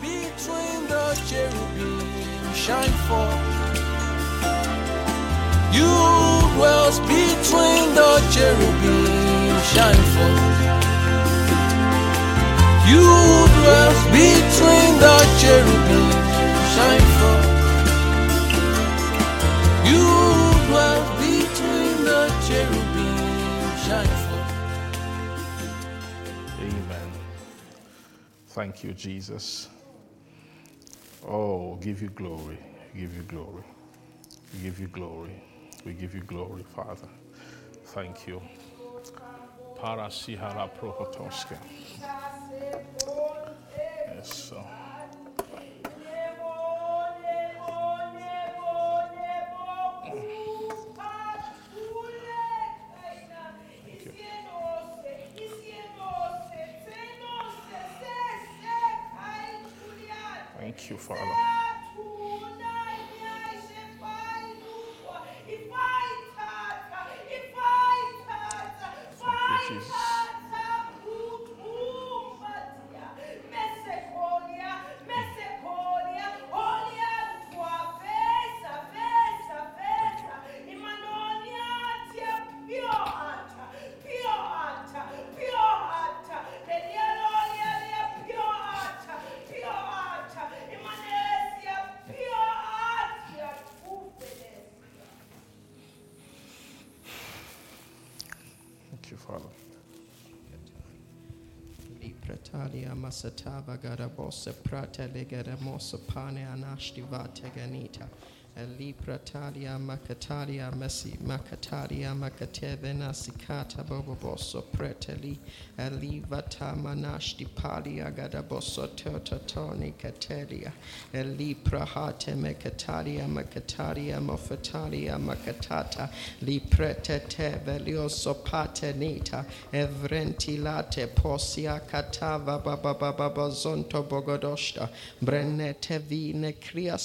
between the cherubim shine forth. You dwells between the cherubim shine forth. You dwells between the cherubim shine forth. You dwells between the cherubim shine forth. Amen. Thank you, Jesus. Oh, give you glory. Give you glory. We give you glory. We give you glory, Father. Thank you. Parasihara prokotoske. Yes, so. Father. Garia Masatava Garabosa Prata Legaramosa Pane Anashti Vata Ganita. Lipratalia makatalia masi makatalia makatevena sikata boboboso preteli. Elivata manashti palia garaboso tototoni katelia. Eliprahate mekatalia makatalia mofatalia makatata. Lipretete velioso patenita. Evrentilate posia katava babababa zonto bogodoshta. Brenete vine cria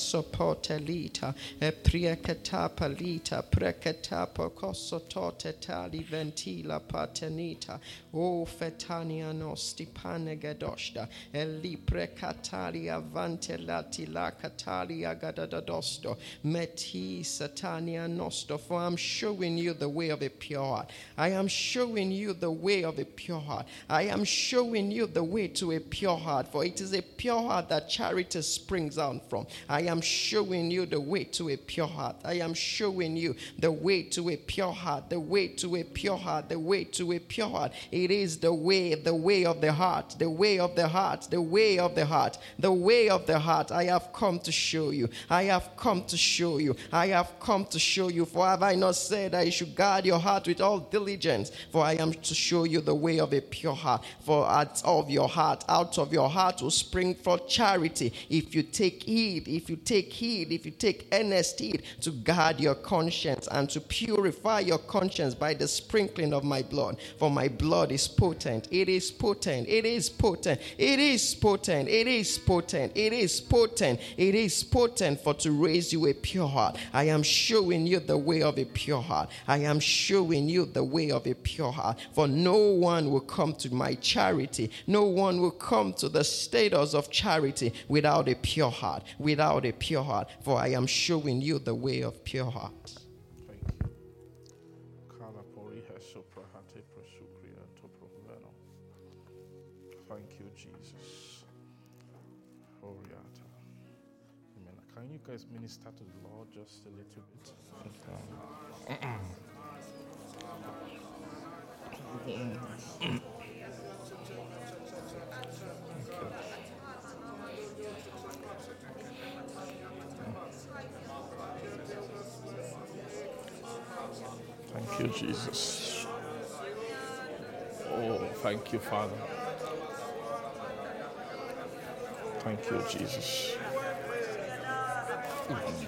Eh, sopotelita. E priekata palita. Prekata pocoso tote tali ventila patenita. O fetania nosti panegadoshta. Eli eh, precatalia vantelati la catalia gadadadosto. Meti satania nosto. For I'm showing you the way of a pure heart. I am showing you the way of a pure heart. I am showing you the way to a pure heart. For it is a pure heart that charity springs out from. I am showing you the way to a pure heart. I am showing you the way to a pure heart. The way to a pure heart. The way to a pure heart. It is the way, the way of the heart. The way of the heart. The way of the heart. The way of the heart. I have come to show you. I have come to show you. I have come to show you. For have I not said you should guard your heart with all diligence? For I am to show you the way of a pure heart. For out of your heart, out of your heart will spring forth charity. If you take heed, if you take heed, if you take earnest heed to guard your conscience and to purify your conscience by the sprinkling of my blood. For my blood is potent. It is potent. It is potent. It is potent. It is potent. It is potent. It is potent for to raise you a pure heart. I am showing you the way of a pure heart. I am showing you the way of a pure heart. For no one will come to my charity. No one will come to the status of charity without a pure heart. Without a pure heart. For I am showing you the way of pure heart. Thank you. Kalapori hesoprahate prosukria toproveno. Thank you, Jesus. Amen. Can you guys minister to the Lord just a little bit? Mm-hmm. Thank you, Jesus. Oh, thank you, Father. Thank you, Jesus. Thank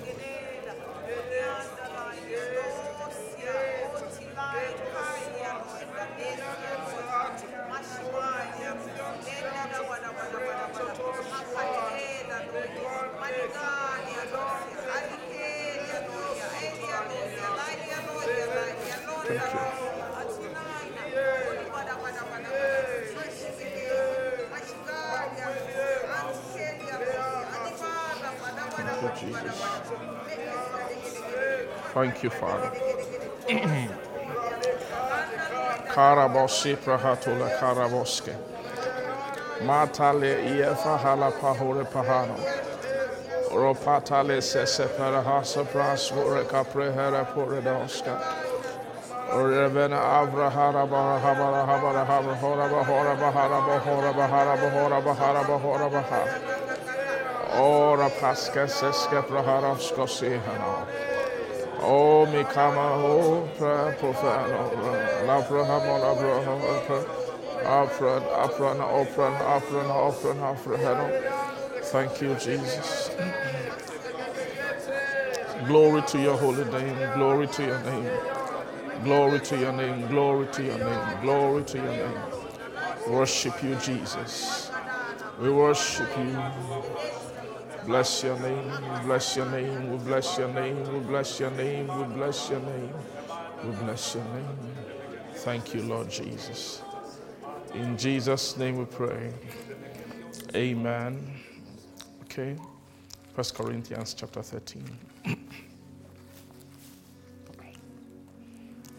Jesus. Thank you, Father. Karabosi prahatula karaboske. Matale iefa hala pahore pahano. Ropatale sese parahasa prasvore kaprehera poredoska. Revena avra haraba habara habara habara hora bahora bahara bahora bahara bahora bahara bahora bahara. Ora paska seska praharosko sihano. O mi kama o pra profano la prahamo la prahamo apran apran apran apran apran apran Thank you, Jesus. Glory to your holy name. Glory to your name. Glory to your name. Glory to your name. Glory to your name. Worship you, Jesus. We worship you. Bless your name. We bless your name. We bless your name. We bless your name. We bless your name. We bless your name. Thank you, Lord Jesus. In Jesus' name we pray. Amen. Okay. First Corinthians chapter 13.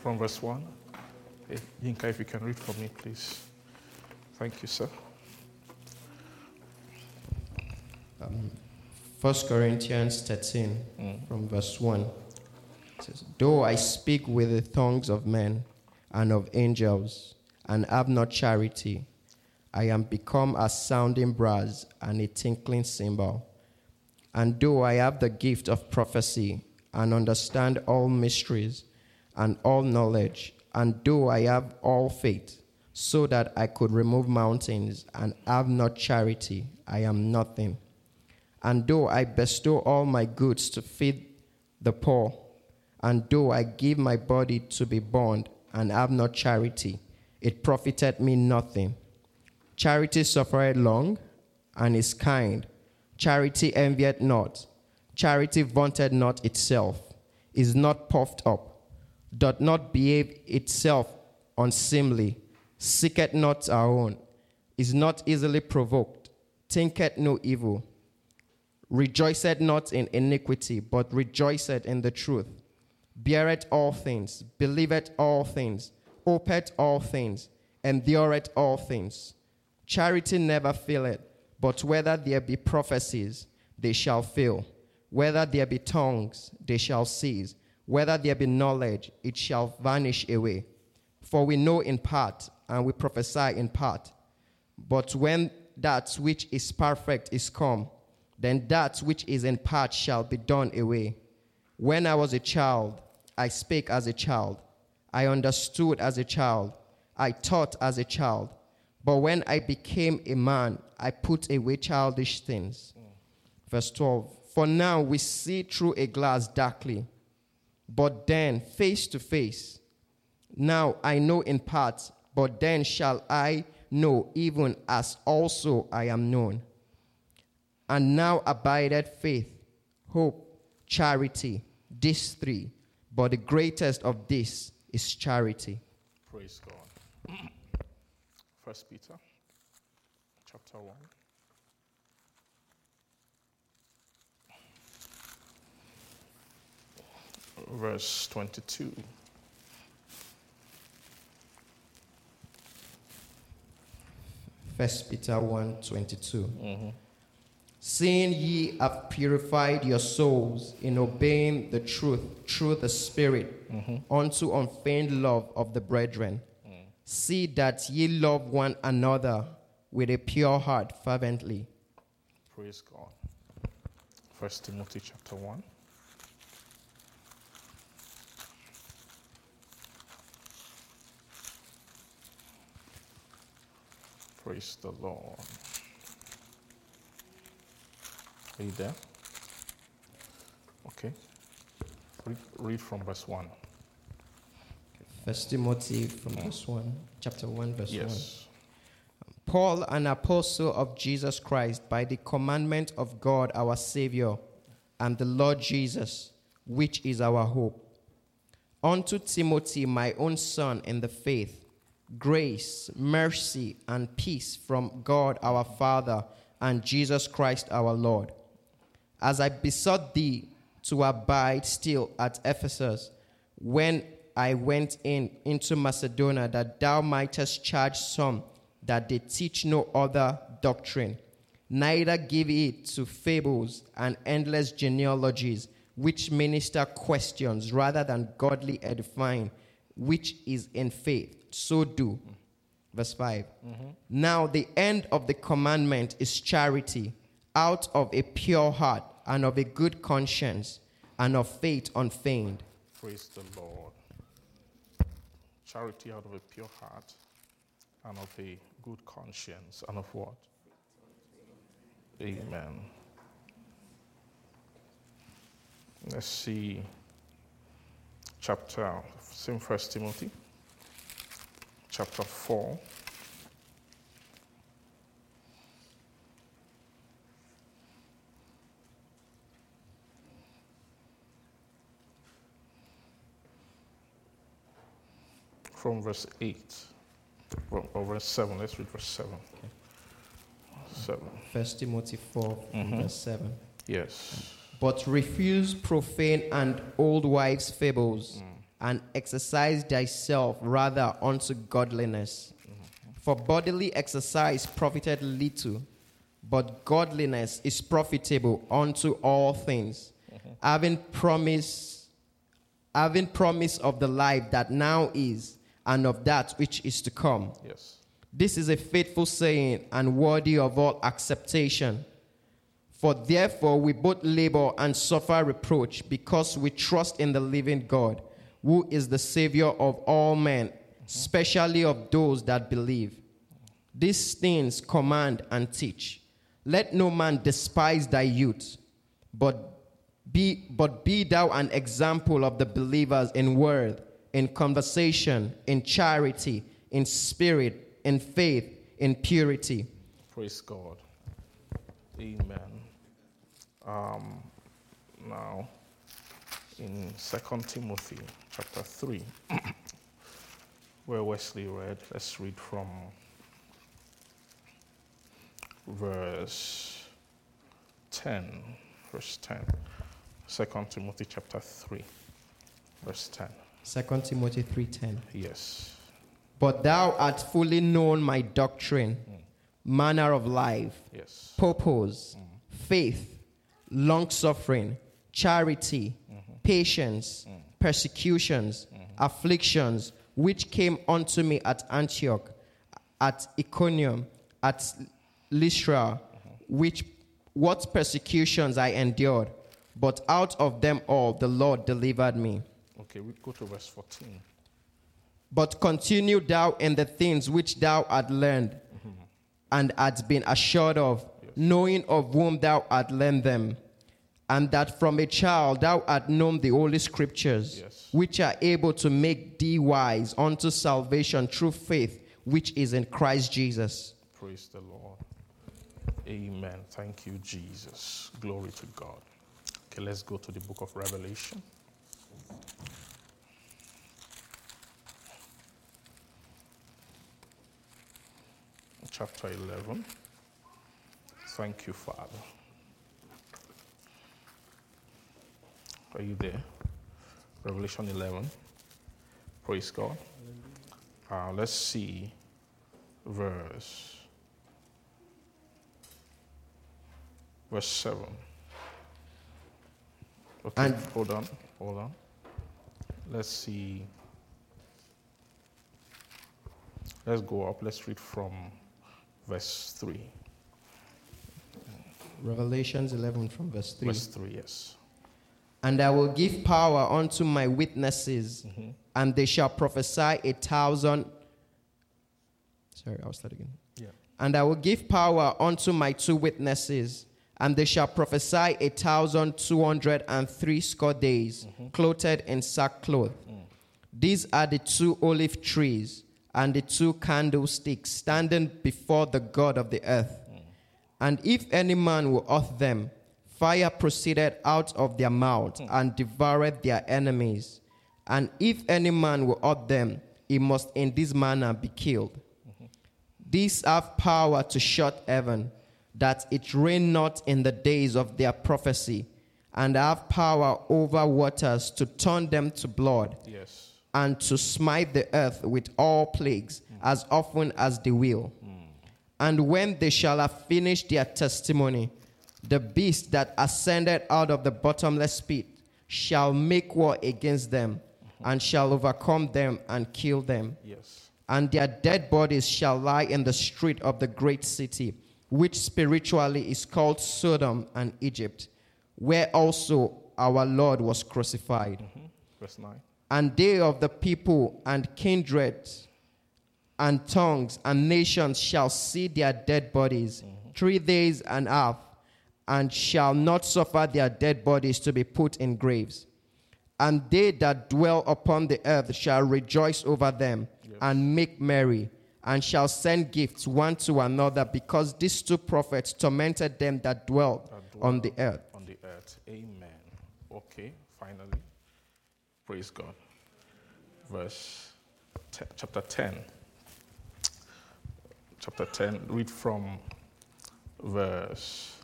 From verse 1. Hey, Yinka, if you can read for me, please. Thank you, sir. Um, First Corinthians 13, mm. from verse 1. It says, Though I speak with the tongues of men and of angels, and have not charity, I am become a sounding brass and a tinkling cymbal. And though I have the gift of prophecy and understand all mysteries and all knowledge, and though I have all faith, so that I could remove mountains and have not charity, I am nothing. And though I bestow all my goods to feed the poor, and though I give my body to be burned and have not charity, it profited me nothing. Charity suffereth long and is kind. Charity envieth not. Charity vaunted not itself, is not puffed up, doth not behave itself unseemly, seeketh not our own, is not easily provoked, thinketh no evil rejoiceth not in iniquity, but rejoiceth in the truth, beareth all things, believeth all things, hopeth all things, endureth all things. Charity never faileth, but whether there be prophecies, they shall fail. Whether there be tongues, they shall cease. Whether there be knowledge, it shall vanish away. For we know in part, and we prophesy in part. But when that which is perfect is come, then that which is in part shall be done away. When I was a child, I spake as a child. I understood as a child. I taught as a child. But when I became a man, I put away childish things. Verse 12 For now we see through a glass darkly, but then face to face. Now I know in part, but then shall I know, even as also I am known. And now abideth faith, hope, charity, these three. But the greatest of this is charity. Praise God. First Peter chapter 1. Verse 22. First Peter 1 22. Mm-hmm. Seeing ye have purified your souls in obeying the truth through the Spirit mm-hmm. unto unfeigned love of the brethren. Mm. See that ye love one another with a pure heart fervently. Praise God. First Timothy chapter 1. Praise the Lord. Are you there? Okay. Read, read from verse 1. First Timothy from mm. verse 1, chapter 1, verse 1. Yes. Paul, an apostle of Jesus Christ, by the commandment of God our Savior, and the Lord Jesus, which is our hope. Unto Timothy, my own son in the faith, grace, mercy, and peace from God our Father and Jesus Christ our Lord. As I besought thee to abide still at Ephesus, when I went in into Macedonia, that thou mightest charge some that they teach no other doctrine, neither give it to fables and endless genealogies, which minister questions rather than godly edifying, which is in faith. So do. Verse 5. Mm-hmm. Now, the end of the commandment is charity, out of a pure heart and of a good conscience and of faith unfeigned. Praise the Lord. Charity out of a pure heart and of a good conscience and of what? Amen. Let's see chapter same first Timothy chapter 4 from verse 8 or verse 7 let's read verse 7 7 First Timothy 4, mm-hmm. verse 7. yes. But refuse profane and old wives' fables, mm. and exercise thyself rather unto godliness. Mm-hmm. For bodily exercise profited little, but godliness is profitable unto all things, mm-hmm. having promise, having promise of the life that now is, and of that which is to come. yes This is a faithful saying and worthy of all acceptation. For therefore we both labor and suffer reproach because we trust in the living God, who is the Savior of all men, especially of those that believe. These things command and teach. Let no man despise thy youth, but be, but be thou an example of the believers in word, in conversation, in charity, in spirit, in faith, in purity. Praise God. Amen. Um, now, in Second Timothy chapter 3, where Wesley read, let's read from verse 10. Verse 10. 2 Timothy chapter 3, verse 10. 2 Timothy 3:10. Yes. But thou art fully known my doctrine, mm. manner of life, Yes. purpose, mm. faith, long suffering, charity, mm-hmm. patience, mm. persecutions, mm-hmm. afflictions, which came unto me at Antioch, at Iconium, at Lystra, mm-hmm. which what persecutions I endured, but out of them all the Lord delivered me. Okay, we go to verse 14. But continue thou in the things which thou art learned mm-hmm. and art been assured of, knowing of whom thou art learned them, and that from a child thou art known the holy scriptures, Yes. which are able to make thee wise unto salvation through faith which is in Christ Jesus. Praise the Lord. Amen. Thank you, Jesus. Glory to God. Okay, let's go to the book of Revelation. Chapter 11. Thank you, Father. Are you there? Revelation 11. Praise God. Uh, let's see verse verse 7 okay And- hold on hold on let's see let's go up let's read from verse 3 Revelations 11 from verse 3. verse 3 yes And I will give power unto my witnesses, mm-hmm. and they shall prophesy a thousand. Sorry, I'll start again. yeah And I will give power unto my two witnesses, and they shall prophesy a thousand two hundred and three score days, clothed in sackcloth. These are the two olive trees and the two candlesticks standing before the God of the earth. And if any man will hurt them, fire proceeded out of their mouth and devoured their enemies. And if any man will hurt them, he must in this manner be killed. These have power to shut heaven. That it rain not in the days of their prophecy, and have power over waters to turn them to blood, Yes. and to smite the earth with all plagues mm. as often as they will. Mm. And when they shall have finished their testimony, the beast that ascended out of the bottomless pit shall make war against them, mm-hmm. and shall overcome them and kill them. Yes. And their dead bodies shall lie in the street of the great city, which spiritually is called Sodom and Egypt, where also our Lord was crucified. Mm-hmm. Verse 9. and they of the people and kindred and tongues and nations shall see their dead bodies mm-hmm. three days and a half, and shall not suffer their dead bodies to be put in graves. And they that dwell upon the earth shall rejoice over them and make merry, and shall send gifts one to another, because these two prophets tormented them that dwelt on the earth. On the earth. Amen. Okay, finally. Praise God. Verse te- chapter 10. Chapter 10, read from verse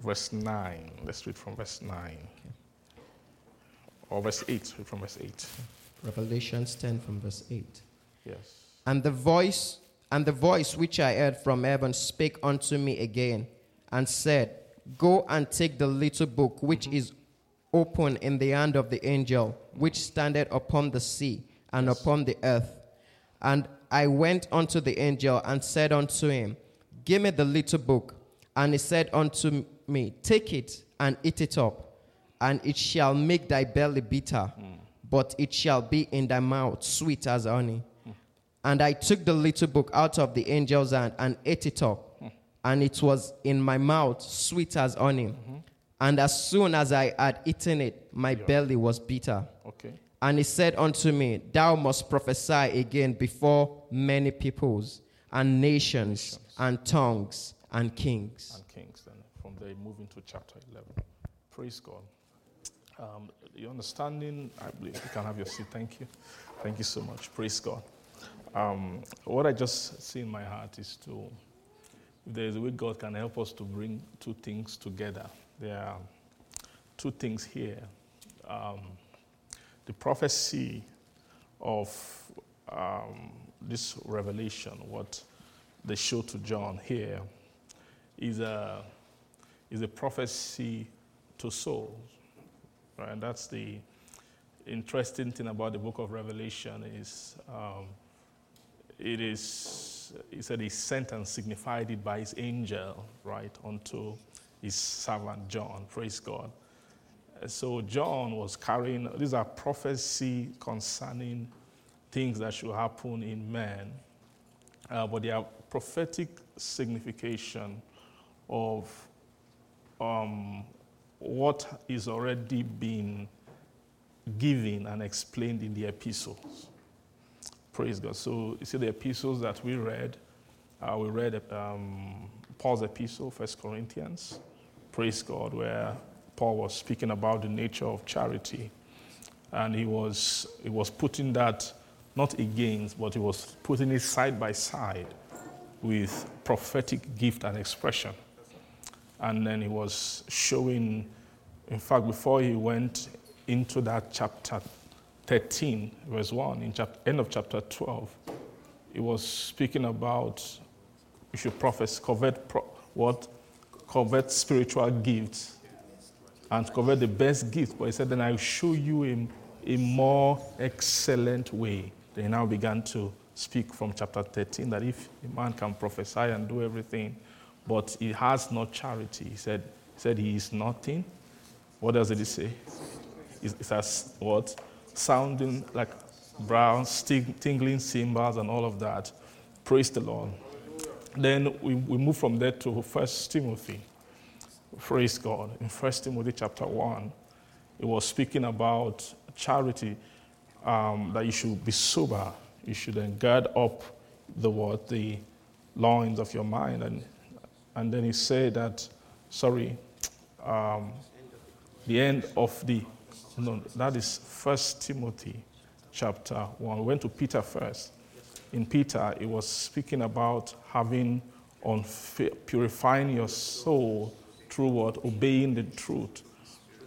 verse 9. Let's read from verse 9. Or verse 8. Read from verse 8. Revelations 10 from verse 8. Yes. And the voice and the voice which I heard from heaven spake unto me again, and said, Go and take the little book which is open in the hand of the angel which standeth upon the sea and upon the earth. And I went unto the angel and said unto him, Give me the little book. And he said unto me, Take it and eat it up, and it shall make thy belly bitter, mm. but it shall be in thy mouth sweet as honey. And I took the little book out of the angel's hand and ate it up. And it was in my mouth sweet as honey. And as soon as I had eaten it, my belly was bitter. Okay. And he said unto me, Thou must prophesy again before many peoples and nations and tongues and kings. and Kings. Then from there, move into chapter 11. Praise God. Um, your understanding, I believe you can have your seat. Thank you. Thank you so much. Praise God. Um, what I just see in my heart is to, if there is a way God can help us to bring two things together, there are two things here. Um, the prophecy of um, this revelation, what they show to John here, is a, is a prophecy to souls. Right? And that's the interesting thing about the book of Revelation is um, it is, he said he sent and signified it by his angel, right, unto his servant John. Praise God. So John was carrying, these are prophecy concerning things that should happen in man, uh, but they are prophetic signification of um, what is already been given and explained in the epistles. Praise God. So you see the epistles that we read. Uh, we read um, Paul's epistle, First Corinthians. Praise God, where Paul was speaking about the nature of charity, and he was he was putting that not against, but he was putting it side by side with prophetic gift and expression. And then he was showing, in fact, before he went into that chapter 13, verse 1, in chapter, end of chapter 12, he was speaking about you should prophesy, covet pro, what? Covet spiritual gifts and covet the best gift. But he said, then I'll show you a, a more excellent way. They now began to speak from chapter 13 that if a man can prophesy and do everything, but he has no charity, he said, he said he is nothing. What else did he say? It's, it's as what? Sounding like brown, sting, tingling cymbals and all of that. Praise the Lord. Then we, we move from there to First Timothy. Praise God. In First Timothy chapter 1, it was speaking about charity, um, that you should be sober. You should then gird up the what? The loins of your mind. And, and then he said that, sorry, um, the end of the, no, that is First Timothy chapter 1. We went to Peter first. In Peter, it was speaking about having on purifying your soul through what? Obeying the truth,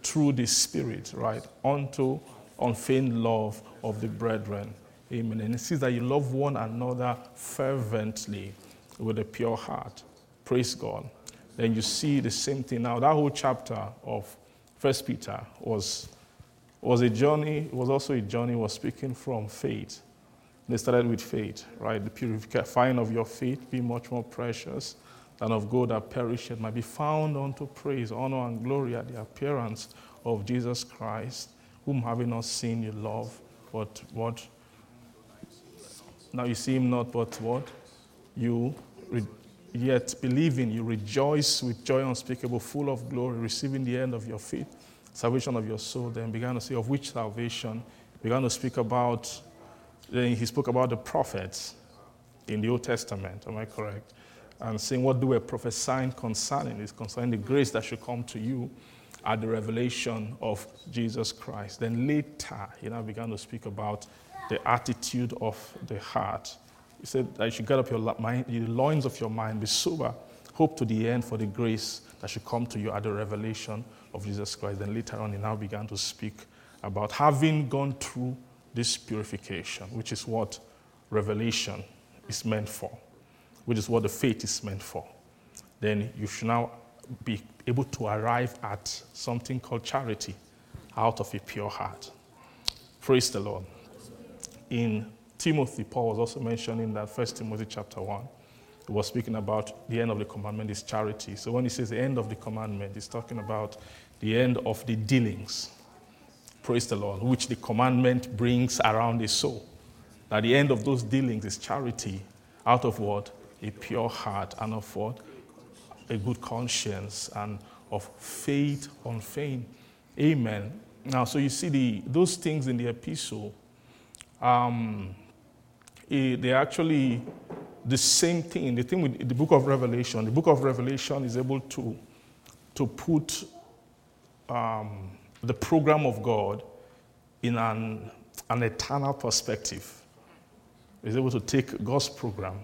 through the Spirit, right? Unto unfeigned love of the brethren. Amen. And it says that you love one another fervently with a pure heart. Praise God. Then you see the same thing. Now, that whole chapter of First Peter was, was a journey, it was also a journey, was speaking from faith. They started with faith, right? The purifying of your faith be much more precious than of gold that perisheth, might be found unto praise, honor, and glory at the appearance of Jesus Christ, whom having not seen you love, but what? Now you see him not, but what? You re- yet believing, you rejoice with joy unspeakable, full of glory, receiving the end of your faith, salvation of your soul. Then began to say, of which salvation? Began to speak about, then he spoke about the prophets in the Old Testament. Am I correct? And saying, what do we prophesying concerning is concerning the grace that should come to you at the revelation of Jesus Christ. Then later, he now began to speak about the attitude of the heart. He said that you should get up your mind, the loins of your mind, be sober, hope to the end for the grace that should come to you at the revelation of Jesus Christ. Then later on, he now began to speak about having gone through this purification, which is what revelation is meant for, which is what the faith is meant for. Then you should now be able to arrive at something called charity out of a pure heart. Praise the Lord. In Timothy, Paul was also mentioning that First Timothy chapter 1. Was speaking about the end of the commandment is charity. So when he says the end of the commandment, he's talking about the end of the dealings. Praise the Lord, which the commandment brings around the soul. That the end of those dealings is charity out of what? A pure heart and of what? A good conscience and of faith on fame. Amen. Now, so you see the, those things in the epistle, um, eh, they're actually the same thing. The thing with the book of Revelation, the book of Revelation is able to, to put um, the program of God in an, an eternal perspective. It's able to take God's program.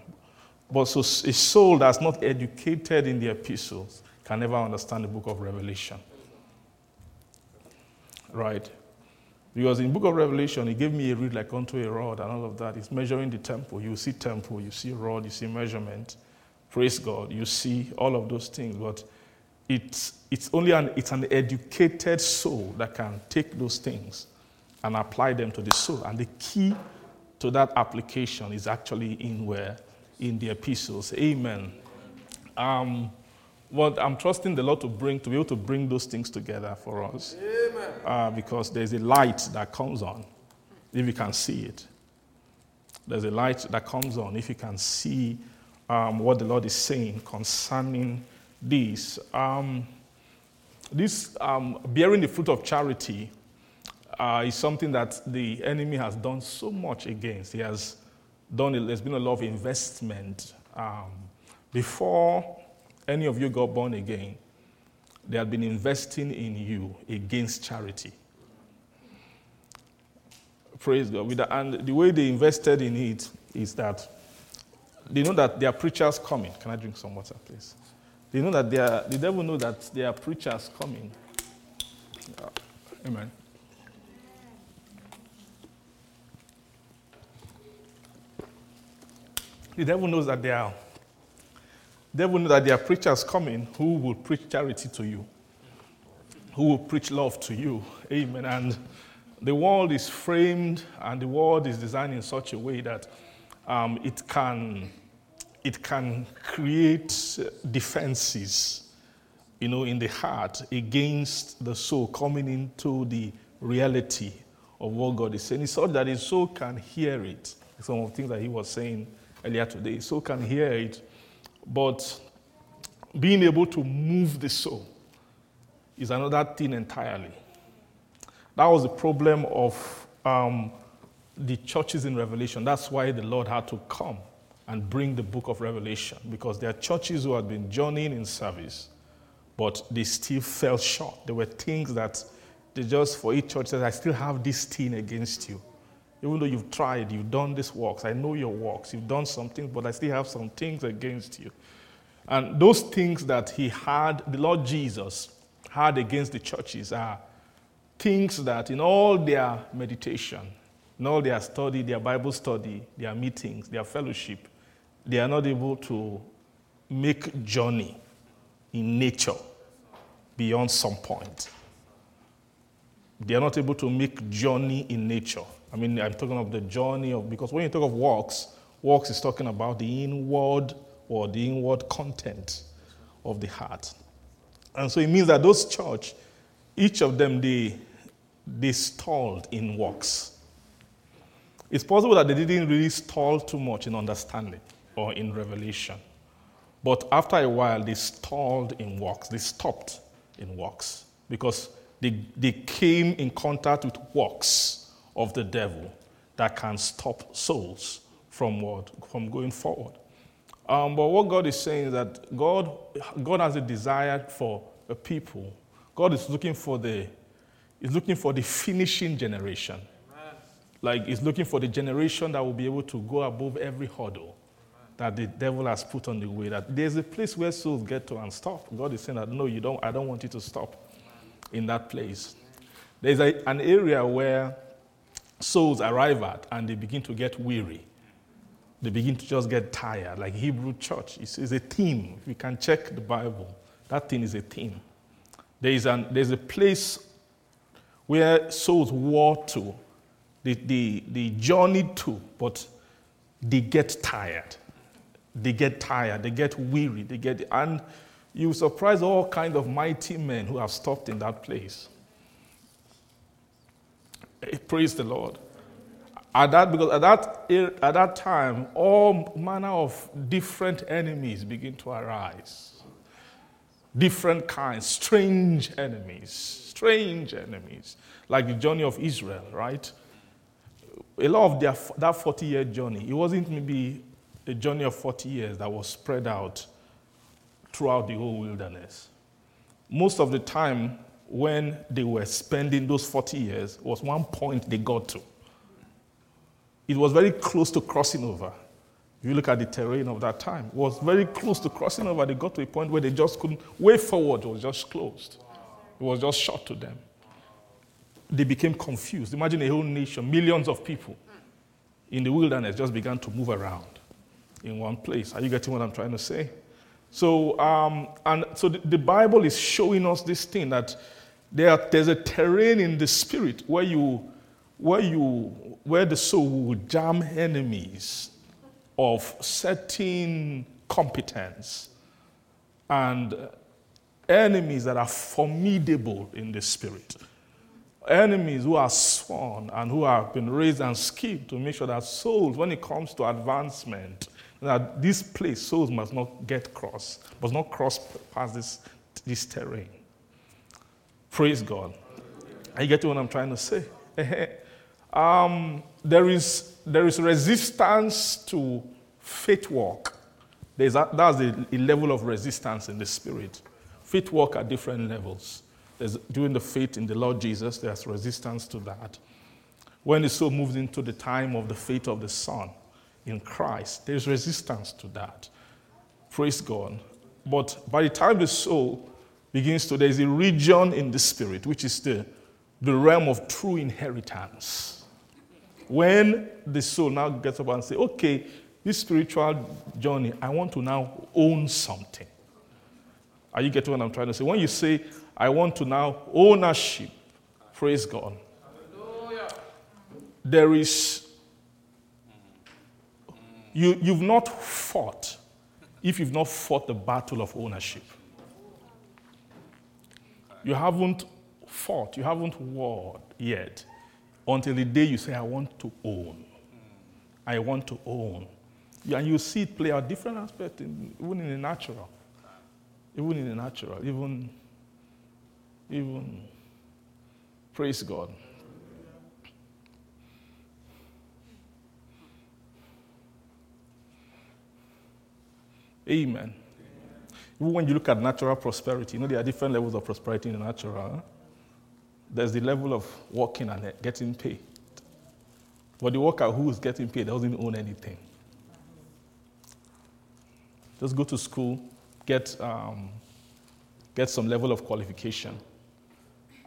But so a soul that's not educated in the epistles can never understand the book of Revelation. Right? Because in book of Revelation, he gave me a reed like unto a rod and all of that. It's measuring the temple. You see temple, you see rod, you see measurement. Praise God. You see all of those things. But it's, it's only an, it's an educated soul that can take those things and apply them to the soul. And the key to that application is actually in where? In the epistles. Amen. Um, what I'm trusting the Lord to bring, to be able to bring those things together for us. Uh, because there's a light that comes on if you can see it. There's a light that comes on if you can see um, what the Lord is saying concerning this. Um, this um, bearing the fruit of charity uh, is something that the enemy has done so much against. He has done, there's been a lot of investment. Um, before any of you got born again, they had been investing in you against charity. Praise God. And the way they invested in it is that they know that there are preachers coming. Can I drink some water, please? They know that they are, the devil know that there are preachers coming. Amen. The devil knows that there are devil knows that there are preachers coming who will preach charity to you, who will preach love to you. Amen. And the world is framed and the world is designed in such a way that um, it can it can create defenses, you know, in the heart against the soul coming into the reality of what God is saying. It's so that the soul can hear it. Some of the things that he was saying earlier today, soul can hear it, but being able to move the soul is another thing entirely. That was the problem of um, the churches in Revelation. That's why the Lord had to come and bring the book of Revelation because there are churches who had been joining in service, but they still fell short. There were things that they just, for each church, said, I still have this thing against you. Even though you've tried, you've done these works, I know your works, you've done some things, but I still have some things against you. And those things that he had, the Lord Jesus had against the churches are things that in all their meditation, in all their study, their Bible study, their meetings, their fellowship, they are not able to make journey in nature beyond some point. They are not able to make journey in nature. I mean, I'm talking of the journey of, because when you talk of walks, walks is talking about the inward or the inward content of the heart. And so it means that those church, each of them, they, they stalled in works. It's possible that they didn't really stall too much in understanding or in revelation. But after a while, they stalled in works. They stopped in works because they, they came in contact with works of the devil that can stop souls from what? From going forward. Um, but what God is saying is that God, God has a desire for a people. God is looking for the, is looking for the finishing generation. Like he's looking for the generation that will be able to go above every hurdle that the devil has put on the way. That there's a place where souls get to and stop. God is saying that no, you don't. I don't want you to stop in that place. There's a, an area where souls arrive at and they begin to get weary. They begin to just get tired, like Hebrew church. It's, a theme. If you can check the Bible, that thing is a theme. There is an, there's a place where souls war to, they, they, they journey to, but they get tired. They get tired, they get weary, they get, and you surprise all kinds of mighty men who have stopped in that place. Eh, praise the Lord. At that, because at that, at that time, all manner of different enemies begin to arise. Different kinds, strange enemies, strange enemies, like the journey of Israel, right? A lot of their, that 40 year journey, it wasn't maybe a journey of 40 years that was spread out throughout the whole wilderness. Most of the time, when they were spending those 40 years, was one point they got to. It was very close to crossing over. If you look at the terrain of that time, it was very close to crossing over. They got to a point where they just couldn't, way forward was just closed. It was just shut to them. They became confused. Imagine a whole nation, millions of people in the wilderness just began to move around in one place. Are you getting what I'm trying to say? So, um, and so the, the, Bible is showing us this thing that there, there's a terrain in the spirit where you, where you, where the soul will jam enemies of certain competence and enemies that are formidable in the spirit. Enemies who are sworn and who have been raised and skipped to make sure that souls, when it comes to advancement, that this place, souls must not get cross, must not cross past this, this terrain. Praise God. You getting what I'm trying to say? um, there, is, there is resistance to faith walk. There's a, that's a, a level of resistance in the spirit. Faith walk at different levels. There's, during the faith in the Lord Jesus, there's resistance to that. When the soul moves into the time of the faith of the Son, in Christ. There's resistance to that. Praise God. But by the time the soul begins to, there's a region in the spirit, which is the, the realm of true inheritance. When the soul now gets up and says, okay, this spiritual journey, I want to now own something. Are you getting what I'm trying to say? When you say, I want to now ownership, praise God. Hallelujah. There is you, you've not fought if you've not fought the battle of ownership. You haven't fought, you haven't warred yet until the day you say, I want to own. I want to own. And you see it play out different aspects, in, even in the natural. Even in the natural, even, even, praise God. Amen. Even when you look at natural prosperity, you know there are different levels of prosperity in the natural. There's the level of working and getting paid. But the worker who is getting paid doesn't own anything. Just go to school, get, um, get some level of qualification,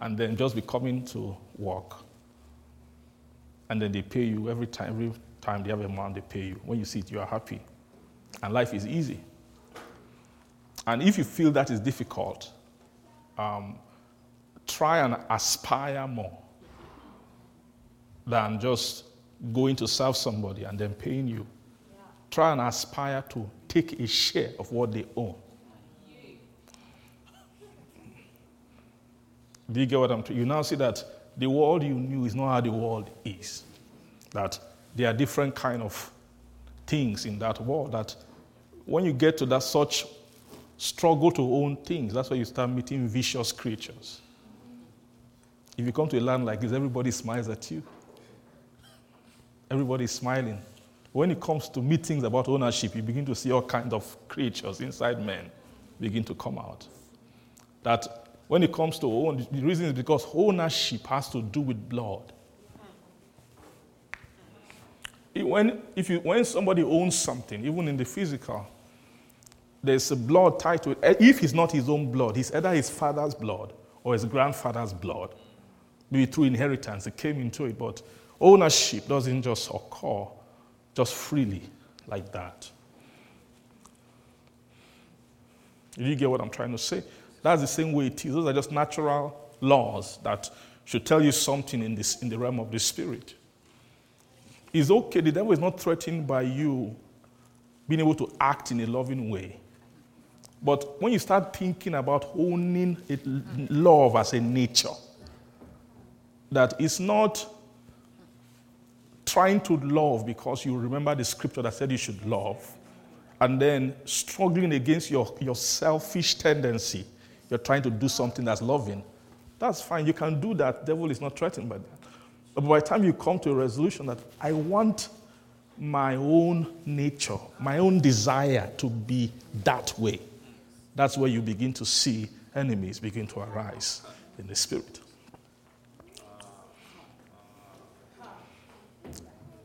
and then just be coming to work. And then they pay you every time, every time they have a amount they pay you. When you see it, you are happy. And life is easy. And if you feel that is difficult, um, try and aspire more than just going to serve somebody and then paying you. Try and aspire to take a share of what they own. Do you get what I'm saying? You now see that the world you knew is not how the world is. That there are different kind of things in that world. That when you get to that such struggle to own things, that's why you start meeting vicious creatures. If you come to a land like this, everybody smiles at you. Everybody is smiling. When it comes to meetings about ownership, you begin to see all kinds of creatures inside men begin to come out. That when it comes to own, the reason is because ownership has to do with blood. When, if you, when somebody owns something, even in the physical, there's a blood tied to it. Eh, if it's not his own blood, it's either his father's blood or his grandfather's blood. Maybe through inheritance, it came into it. But ownership doesn't just occur just freely like that. You get what I'm trying to say? That's the same way it is. Those are just natural laws that should tell you something in, this, in the realm of the spirit. It's okay, the devil is not threatened by you being able to act in a loving way. But when you start thinking about owning it, love as a nature, that it's not trying to love because you remember the scripture that said you should love, and then struggling against your, your selfish tendency. You're trying to do something that's loving. That's fine. You can do that. Devil is not threatened by that. But by the time you come to a resolution that I want my own nature, my own desire to be that way, that's where you begin to see enemies begin to arise in the spirit.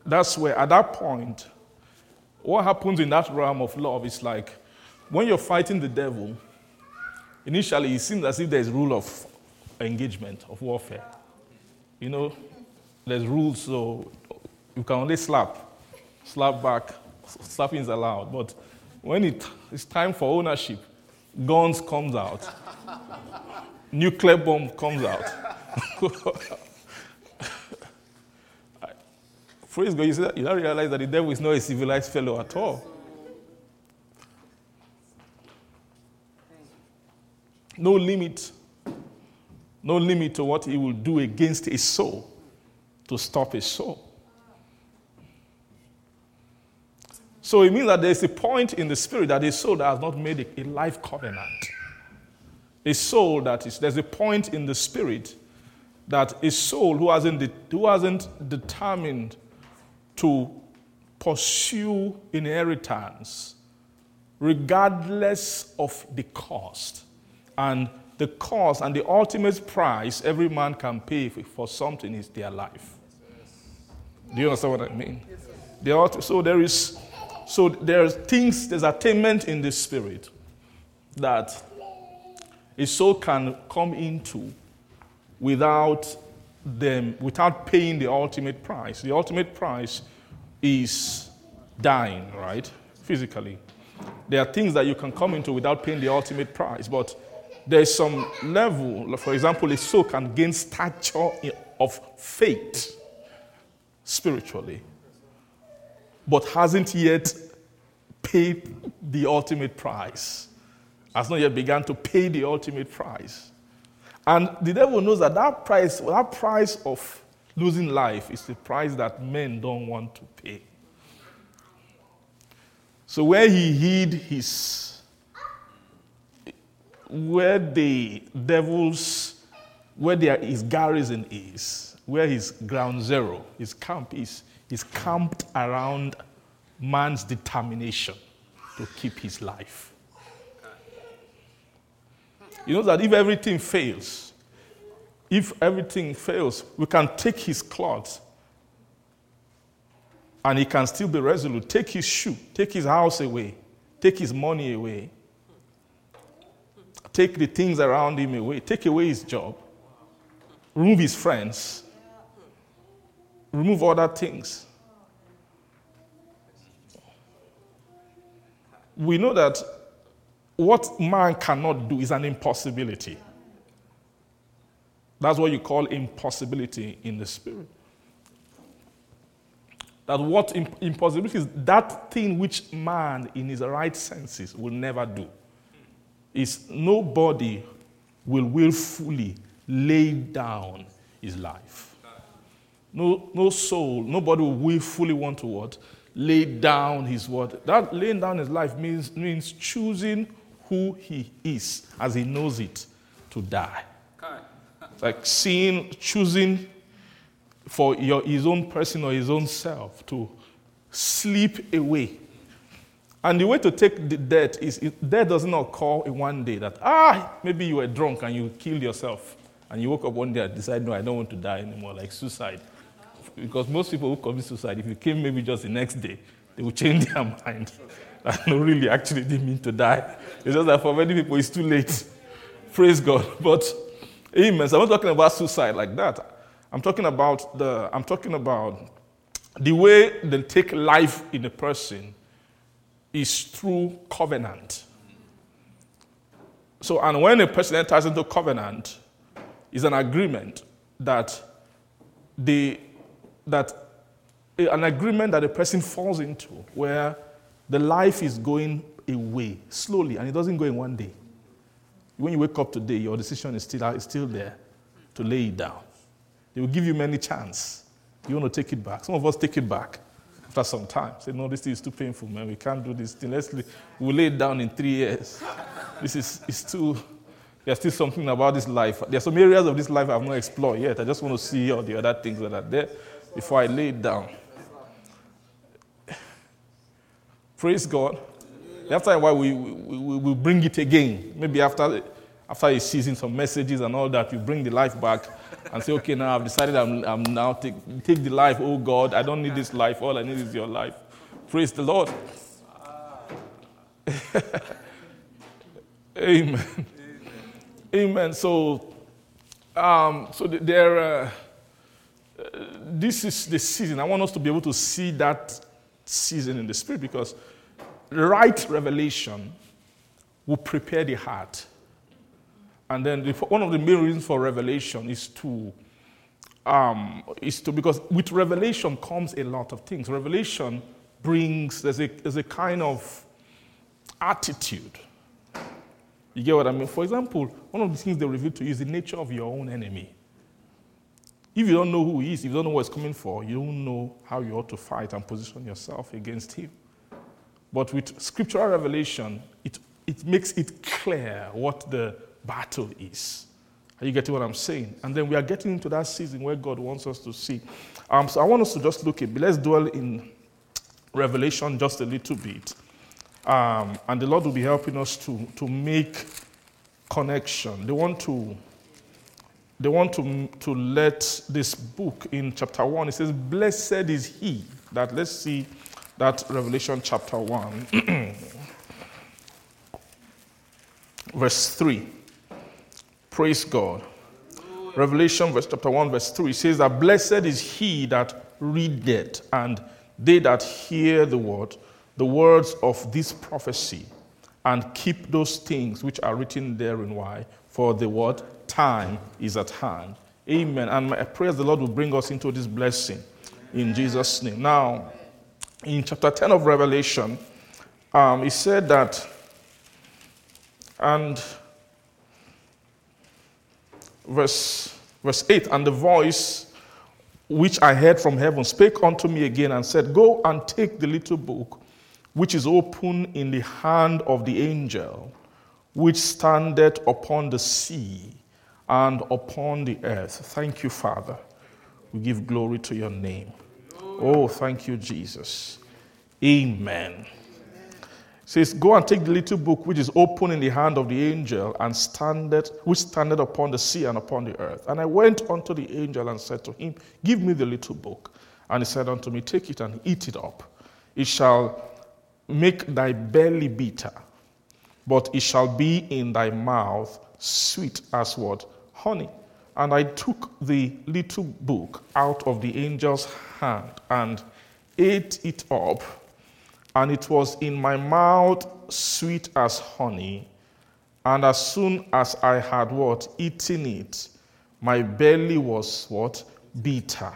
That's where, at that point, what happens in that realm of love is like when you're fighting the devil, initially it seems as if there's rule of engagement, of warfare. You know, there's rules, so you can only slap, slap back, slapping is allowed. But when it, it's time for ownership, guns comes out, nuclear bomb comes out. Praise God, you, see that, you don't realize that the devil is not a civilized fellow at all. No limit. No limit to what he will do against a soul to stop a soul. So it means that there's a point in the spirit that a soul that has not made a, a life covenant, a soul that is, there's a point in the spirit that a soul who hasn't, de- who hasn't determined to pursue inheritance regardless of the cost. And the cost and the ultimate price every man can pay for something is their life. Do you understand what I mean? The, so there is so there's things, there's attainment in the spirit that a soul can come into without them without paying the ultimate price. The ultimate price is dying, right? Physically. There are things that you can come into without paying the ultimate price, but there's some level, for example, a soul can gain stature of faith spiritually, but hasn't yet paid the ultimate price, has not yet begun to pay the ultimate price. And the devil knows that that price, that price of losing life is the price that men don't want to pay. So where he hid his, where the devil's, where there, his garrison is, where his ground zero, his camp is, is camped around man's determination to keep his life. You know that if everything fails, if everything fails, we can take his clothes and he can still be resolute. Take his shoe, take his house away, take his money away. take the things around him away, take away his job, remove his friends, remove other things. We know that what man cannot do is an impossibility. That's what you call impossibility in the spirit. That what impossibility is that thing which man in his right senses will never do. Is nobody will willfully lay down his life. No, no soul, nobody will willfully want to what? Lay down his word. That laying down his life means, means choosing who he is as he knows it to die. Like seeing, choosing for your, his own person or his own self to sleep away. And the way to take the death is death doesn't occur in one day that, ah, maybe you were drunk and you killed yourself. And you woke up one day and decided, no, I don't want to die anymore, like suicide. Because most people who commit suicide, if you came maybe just the next day, they will change their mind. No, really, actually didn't mean to die. It's just that for many people, it's too late. Praise God. But, amen. So I'm not talking about suicide like that. I'm talking about the, I'm talking about the way they take life in a person is through covenant. So, and when a person enters into covenant, is an agreement that the that an agreement that a person falls into where the life is going away slowly and it doesn't go in one day. When you wake up today, your decision is still, is still there to lay it down. They will give you many chances. You want to take it back. Some of us take it back after some time. Say, no, this thing is too painful, man. We can't do this thing. Let's lay, we'll lay it down in three years. This is it's too, there's still something about this life. There are some areas of this life I have not explored yet. I just want to see all the other things that are there before I lay it down. Praise God. After a while, we, we, we, bring it again. Maybe after, after a season, some messages and all that, you bring the life back and say, okay, now I've decided I'm, I'm now take, take the life. Oh God, I don't need this life. All I need is your life. Praise the Lord. Amen. Amen. Amen. So, um, so there, uh, this is the season. I want us to be able to see that season in the spirit because right revelation will prepare the heart and then the, one of the main reasons for revelation is to, um, is to, because with revelation comes a lot of things. Revelation brings, there's a, there's a kind of attitude. You get what I mean? For example, one of the things they reveal to you is the nature of your own enemy. If you don't know who he is, if you don't know what he's coming for, you don't know how you ought to fight and position yourself against him. But with scriptural revelation, it, it makes it clear what the battle is. Are you getting what I'm saying? And then we are getting into that season where God wants us to see. Um, so I want us to just look at, let's dwell in Revelation just a little bit. Um, and the Lord will be helping us to, to make connection. They want to they want to, to let this book in chapter 1, it says, Blessed is he that, let's see that Revelation chapter 1, verse 3. Praise God. Revelation verse chapter 1, verse 3 says that blessed is he that readeth, and they that hear the word, the words of this prophecy, and keep those things which are written therein. Why? For the word time is at hand. Amen. And my prayer the Lord will bring us into this blessing in Jesus' name. Now, in chapter 10 of Revelation, um, he said that, and verse, verse 8 And the voice which I heard from heaven spake unto me again and said, Go and take the little book which is open in the hand of the angel which standeth upon the sea and upon the earth. Thank you, Father. We give glory to your name. Oh, thank you, Jesus. Amen says, Go and take the little book which is open in the hand of the angel and standeth, which standeth upon the sea and upon the earth. And I went unto the angel and said to him, Give me the little book. And he said unto me, Take it and eat it up. It shall make thy belly bitter, but it shall be in thy mouth sweet as what? Honey. And I took the little book out of the angel's hand and ate it up, and it was in my mouth sweet as honey. And as soon as I had what? Eaten it, my belly was what? Bitter.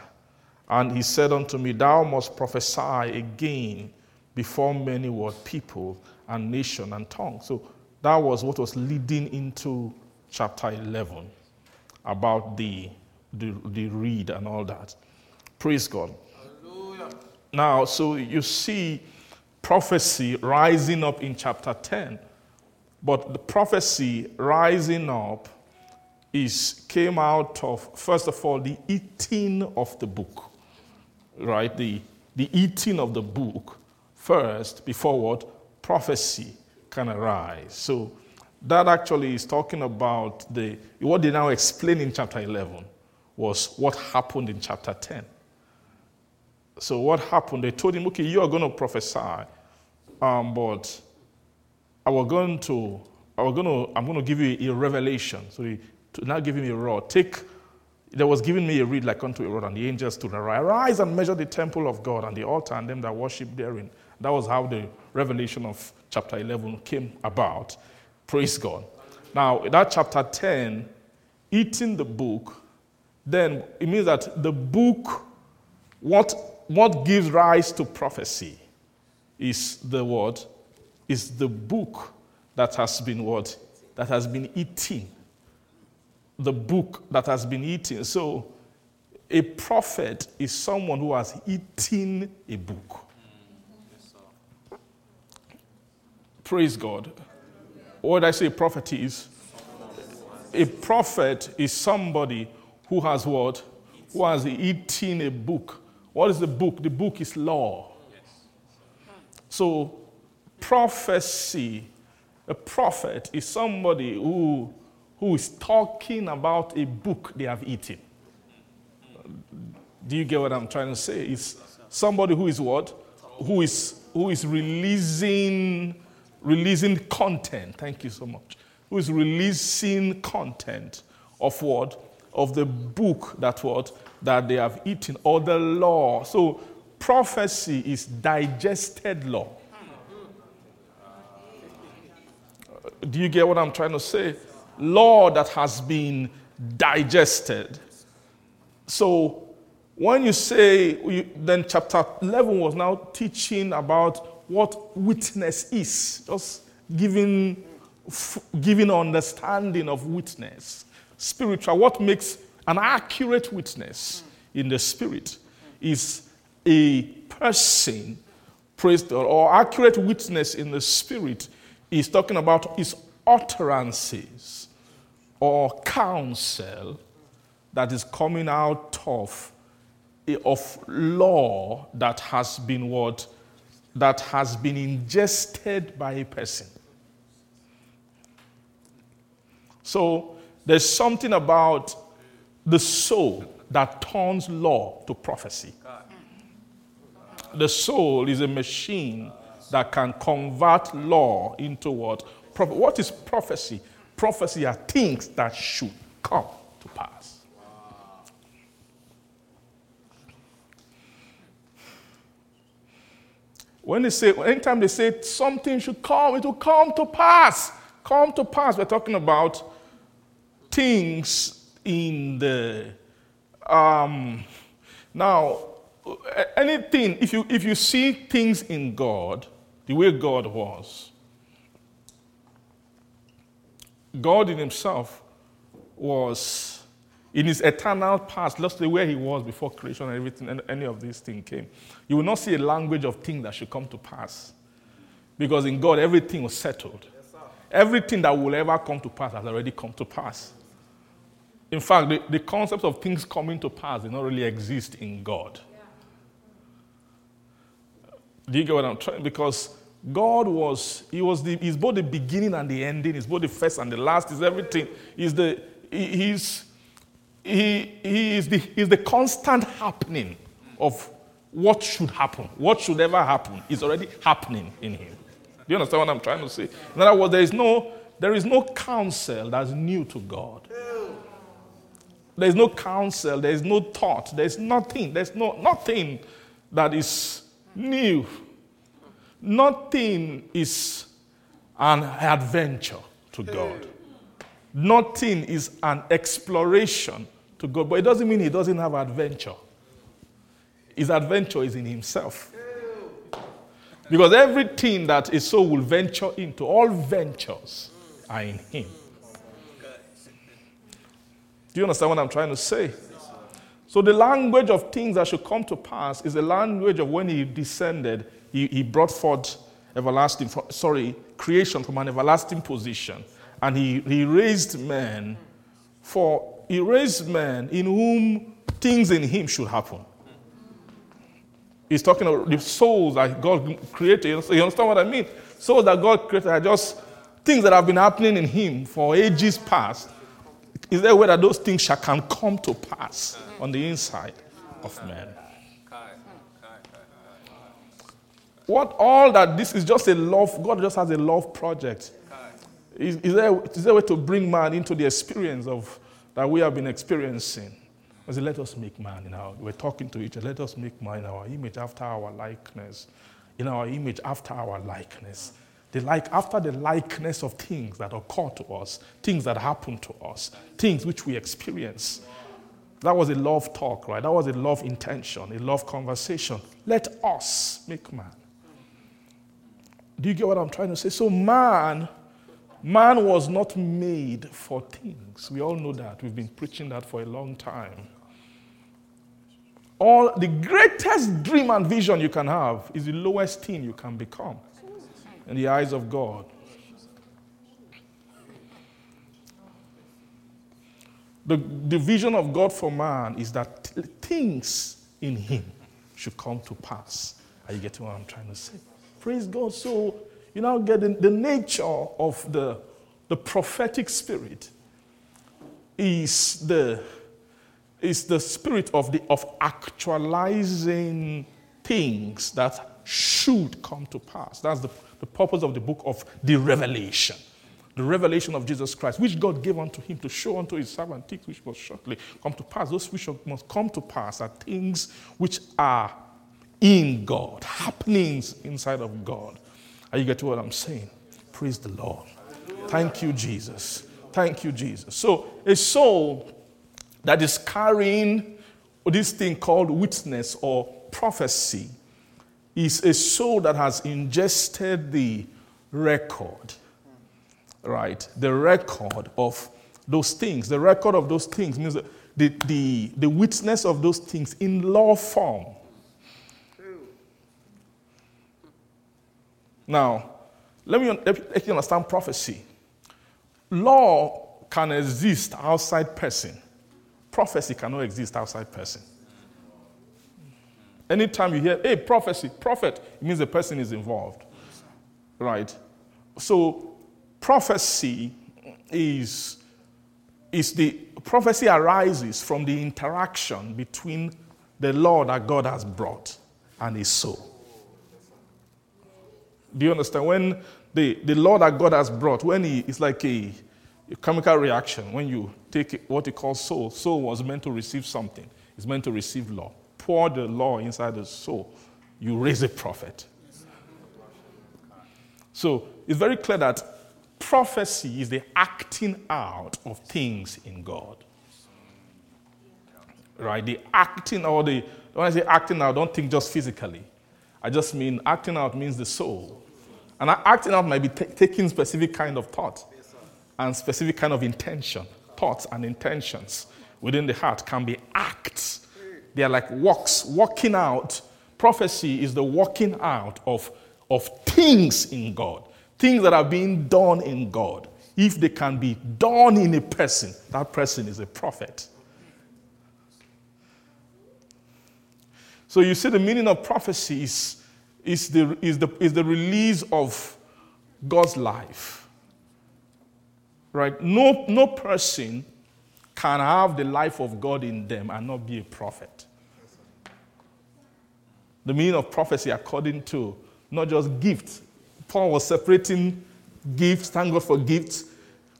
And he said unto me, Thou must prophesy again before many what? People and nation and tongue. So that was what was leading into chapter 11 about the, the, the reed and all that. Praise God. Hallelujah. Now, so you see prophecy rising up in chapter 10. But the prophecy rising up is came out of, first of all, the eating of the book. Right? The, the eating of the book first before what? Prophecy can arise. So that actually is talking about the what they now explain in chapter 11 was what happened in chapter 10. So what happened? They told him, okay, you are going to prophesy, um, but I was going to, I was going to, I'm going to give you a revelation. So he, now give him a rod. Take, there was giving me a reed like unto a rod, and the angels stood arise. Arise and measure the temple of God and the altar and them that worship therein. That was how the revelation of chapter 11 came about. Praise God. Now, in that chapter 10, eating the book, then it means that the book, what, what gives rise to prophecy is the word, is the book that has been what? That has been eaten. The book that has been eaten. So, a prophet is someone who has eaten a book. Praise God. What did I say prophet is? A prophet is somebody who has what? Who has eaten a book. What is the book? The book is law. So, prophecy, a prophet is somebody who, who is talking about a book they have eaten. Do you get what I'm trying to say? It's somebody who is what? Who is, who is releasing releasing content. Thank you so much. Who is releasing content of what? Of the book that what? That they have eaten, or the law. So prophecy is digested law. Uh, do you get what I'm trying to say? Law that has been digested. So when you say, then chapter 11 was now teaching about what witness is, just giving, giving understanding of witness. Spiritual, what makes an accurate witness in the spirit is a person, praise God, or accurate witness in the spirit is talking about his utterances or counsel that is coming out of, eh, of law that has been what that has been ingested by a person. So there's something about the soul that turns law to prophecy. The soul is a machine that can convert law into what? What is prophecy? Prophecy are things that should come to pass. When they say, anytime they say something should come, it will come to pass. Come to pass. We're talking about things in the. Um, now, anything, if you, if you see things in God, the way God was, God in Himself was in his eternal past, just the way he was before creation and everything, and any of these things came. You will not see a language of things that should come to pass. Because in God, everything was settled. Yes, everything that will ever come to pass has already come to pass. In fact, the, the concept of things coming to pass does not really exist in God. Yeah. Do you get what I'm trying? Because God was, He was the, He's both the beginning and the ending, He's both the first and the last, He's everything. He's the, He's he, he is the, is the constant happening of what should happen. What should ever happen is already happening in him. Do you understand what I'm trying to say? In other words, there is no, there is no counsel that's new to God. There's no counsel, there's no thought, there's nothing, there's no nothing that is new. Nothing is an adventure to God. Nothing is an exploration to God. But it doesn't mean he doesn't have adventure. His adventure is in himself. Because everything that a soul will venture into, all ventures are in him. Do you understand what I'm trying to say? So, the language of things that should come to pass is the language of when he descended, he, he brought forth everlasting, sorry, creation from an everlasting position. And he, he raised men for, he raised in whom things in him should happen. He's talking about the souls that God created. You understand what I mean? Souls that God created are just things that have been happening in Him for ages past. Is there a way that those things shall can come to pass on the inside of man? What all that this is just a love, God just has a love project. Is, is, there, is there a way to bring man into the experience of that we have been experiencing? I said, let us make man in our, we're talking to each other, let us make man in our image after our likeness. In our image after our likeness. The like after the likeness of things that occur to us, things that happen to us, things which we experience. That was a love talk, right? That was a love intention, a love conversation. Let us make man. Do you get what I'm trying to say? So man, man was not made for things. We all know that. We've been preaching that for a long time all the greatest dream and vision you can have is the lowest thing you can become in the eyes of God. The, the vision of God for man is that t- things in him should come to pass. Are you getting what I'm trying to say? Praise God. So you now get the, the nature of the, the prophetic spirit is the is the spirit of, the, of actualizing things that should come to pass. That's the, the purpose of the book of the revelation. The revelation of Jesus Christ, which God gave unto him to show unto his servant things which must shortly come to pass. Those which must come to pass are things which are in God, happenings inside of God. Are you getting what I'm saying? Praise the Lord. Thank you, Jesus. Thank you, Jesus. So, a soul that is carrying this thing called witness or prophecy is a soul that has ingested the record, right? The record of those things. The record of those things means the, the, the witness of those things in law form. Now, let me let you understand prophecy. Law can exist outside person prophecy cannot exist outside person. Anytime you hear, hey, prophecy, prophet, it means the person is involved. Right? So, prophecy is, is the prophecy arises from the interaction between the law that God has brought and his soul. Do you understand? When the, the law that God has brought, when he, it's like a, a chemical reaction, when you take what he calls soul. Soul was meant to receive something, it's meant to receive law. Pour the law inside the soul, you raise a prophet. So it's very clear that prophecy is the acting out of things in God. Right? The acting or the, when I say acting out, don't think just physically. I just mean acting out means the soul. And acting out might be t- taking specific kind of thought and specific kind of intention thoughts and intentions within the heart can be acts. They are like walks, walking out. Prophecy is the walking out of, of things in God, things that are being done in God. If they can be done in a person, that person is a prophet. So you see, the meaning of prophecy is, is, the, is, the, is the release of God's life Right? No, no person can have the life of God in them and not be a prophet. The meaning of prophecy, according to not just gifts, Paul was separating gifts, thank God for gifts.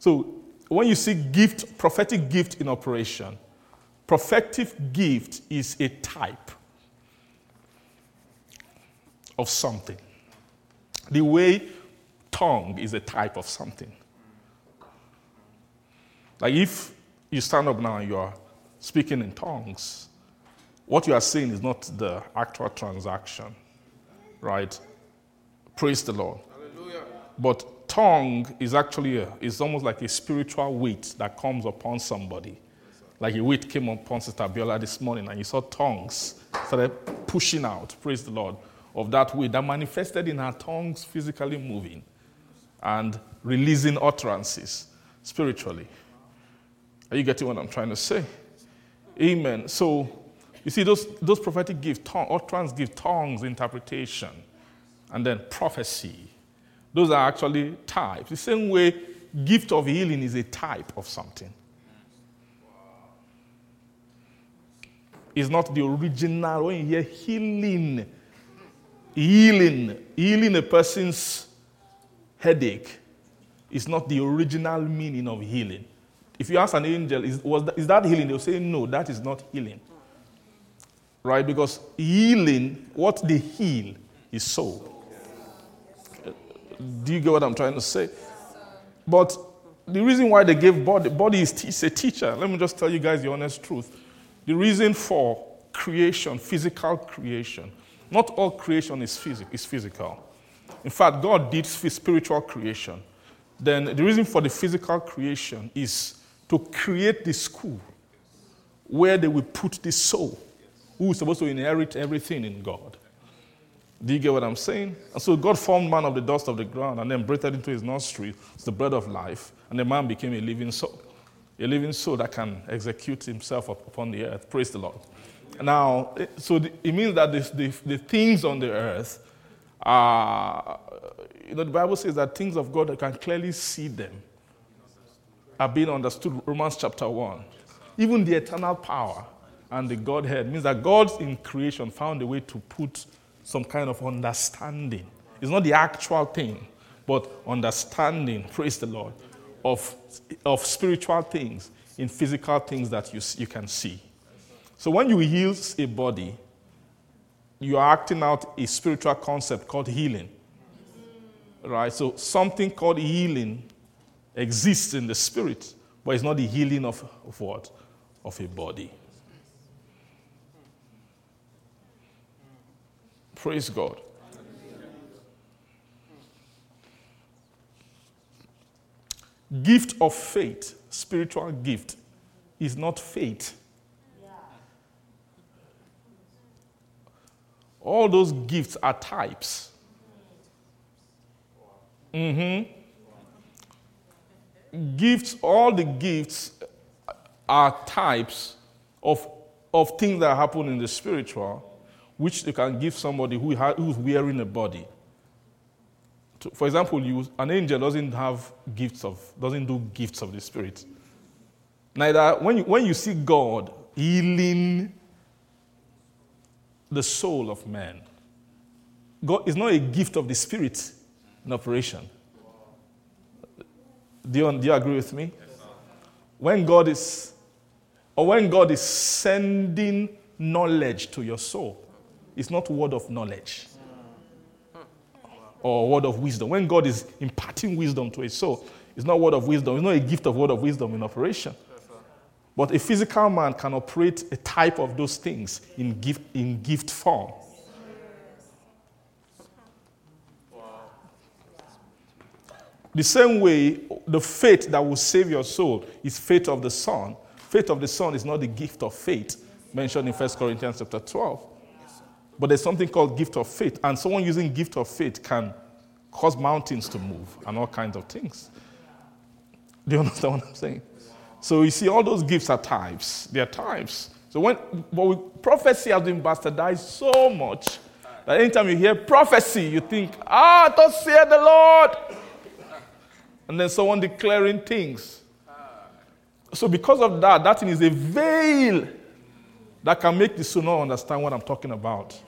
So when you see gift, prophetic gift in operation, prophetic gift is a type of something. The way tongue is a type of something. Like if you stand up now and you are speaking in tongues, what you are saying is not the actual transaction, right? Praise the Lord. Hallelujah. But tongue is actually a, is almost like a spiritual weight that comes upon somebody. Like a weight came upon Sister Biola this morning, and you saw tongues started pushing out. Praise the Lord of that weight that manifested in her tongues physically moving and releasing utterances spiritually. Are you getting what I'm trying to say? Amen. So, you see, those, those prophetic gifts, utterance give tongues, interpretation, and then prophecy. Those are actually types. The same way, gift of healing is a type of something. It's not the original. When you hear healing, healing, healing a person's headache is not the original meaning of healing. If you ask an angel, is, was that, is that healing? They'll say, no, that is not healing. Right? Because healing, what they heal is soul. Do you get what I'm trying to say? But the reason why they gave body, body is, is a teacher. Let me just tell you guys the honest truth. The reason for creation, physical creation, not all creation is, phys- is physical. In fact, God did spiritual creation. Then the reason for the physical creation is to create the school where they will put the soul who is supposed to inherit everything in God. Do you get what I'm saying? And so God formed man of the dust of the ground and then breathed into his nostril the bread of life, and the man became a living soul. A living soul that can execute himself upon the earth. Praise the Lord. Now, so it means that the, the, the things on the earth are, you know, the Bible says that things of God, I can clearly see them, are being understood. Romans chapter 1. Even the eternal power and the Godhead means that God in creation found a way to put some kind of understanding. It's not the actual thing, but understanding, praise the Lord, of, of spiritual things in physical things that you, you can see. So when you heal a body, you are acting out a spiritual concept called healing. Right? So something called healing exists in the spirit, but it's not the healing of, of what? Of a body. Praise God. Gift of faith, spiritual gift, is not faith. All those gifts are types. Mm-hmm. Gifts, all the gifts are types of, of things that happen in the spiritual, which they can give somebody who ha- who's wearing a body. For example, you, an angel doesn't have gifts of, doesn't do gifts of the spirit. Neither, when you, when you see God healing the soul of man. God is not a gift of the spirit in operation. Do you, do you agree with me? when God is, or when God is sending knowledge to your soul, it's not word of knowledge or word of wisdom. When God is imparting wisdom to a soul, it's not word of wisdom. It's not a gift of word of wisdom in operation. But a physical man can operate a type of those things in gift, in gift form. The same way, the faith that will save your soul is faith of the Son. Faith of the Son is not the gift of faith mentioned in 1 Corinthians chapter 12. But there's something called gift of faith, and someone using gift of faith can cause mountains to move and all kinds of things. Do you understand what I'm saying? So you see, all those gifts are types. They are types. So when but prophecy has been bastardized so much that anytime you hear prophecy, you think, ah, thus saith the Lord. And then someone declaring things. So because of that, that thing is a veil that can make the soul understand what I'm talking about.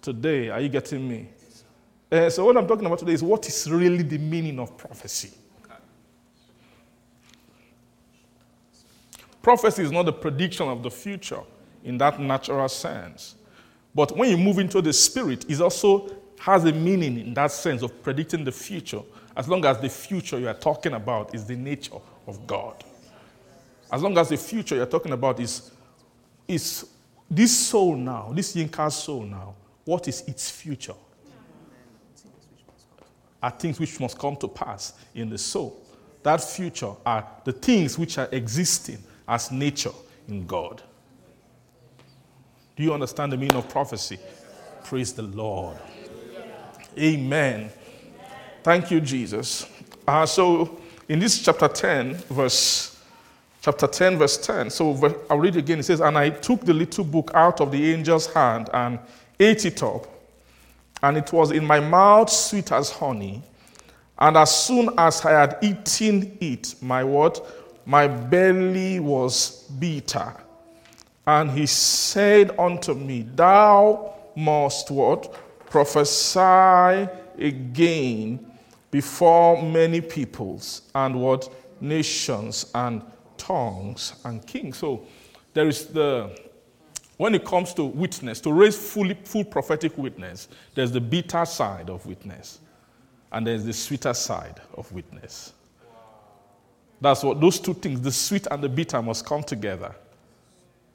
Today, are you getting me? Uh, so, what I'm talking about today is what is really the meaning of prophecy. Prophecy is not the prediction of the future in that natural sense. But when you move into the spirit, it also has a meaning in that sense of predicting the future, as long as the future you are talking about is the nature of God. As long as the future you're talking about is, is this soul now, this Yinka soul now, what is its future? Are things which must come to pass in the soul. That future are the things which are existing as nature in God. Do you understand the meaning of prophecy? Praise the Lord. Amen. Thank you, Jesus. Uh, so, in this chapter 10, verse chapter 10, verse 10. So I'll read it again. It says, And I took the little book out of the angel's hand and ate it up, and it was in my mouth sweet as honey. And as soon as I had eaten it, my what? My belly was bitter. And he said unto me, Thou must what? Prophesy again before many peoples and what? Nations and tongues and kings. So there is the, when it comes to witness, to raise fully, full prophetic witness, there's the bitter side of witness, and there's the sweeter side of witness. That's what those two things, the sweet and the bitter, must come together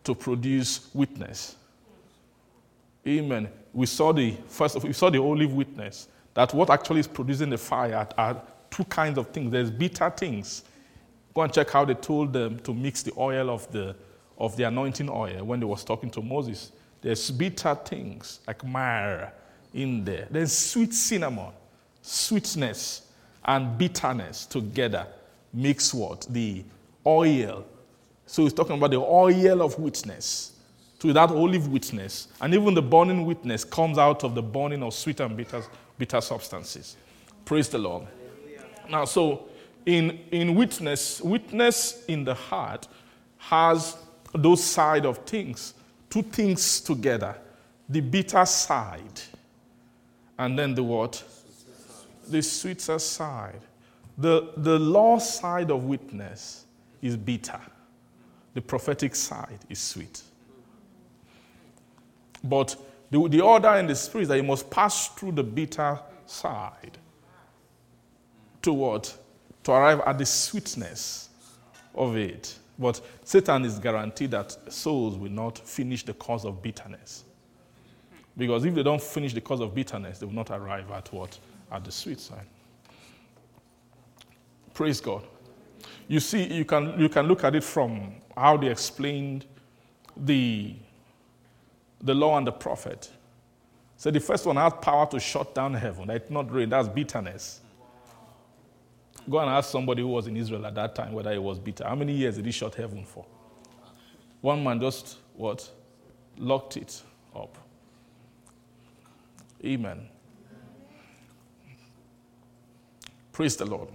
to produce witness. Amen. We saw the first of, we saw the olive witness that what actually is producing the fire are two kinds of things. There's bitter things. Go and check how they told them to mix the oil of the of the anointing oil when they was talking to Moses. There's bitter things like myrrh in there. There's sweet cinnamon, sweetness and bitterness together makes what? The oil. So he's talking about the oil of witness. To that olive witness. And even the burning witness comes out of the burning of sweet and bitter, bitter substances. Praise the Lord. Now, so in, in witness, witness in the heart has those side of things, two things together. The bitter side, and then the what? The sweeter side. The, the law side of witness is bitter, the prophetic side is sweet. But the, the order in the spirit is that you must pass through the bitter side to what? To arrive at the sweetness of it. But Satan is guaranteed that souls will not finish the cause of bitterness. Because if they don't finish the cause of bitterness, they will not arrive at what? At the sweet side. Praise God. You see, you can, you can look at it from how they explained the, the law and the prophet. So the first one had power to shut down heaven. That not rain, that's bitterness. Go and ask somebody who was in Israel at that time whether he was bitter. How many years did he shut heaven for? One man just what? Locked it up. Amen. Praise the Lord.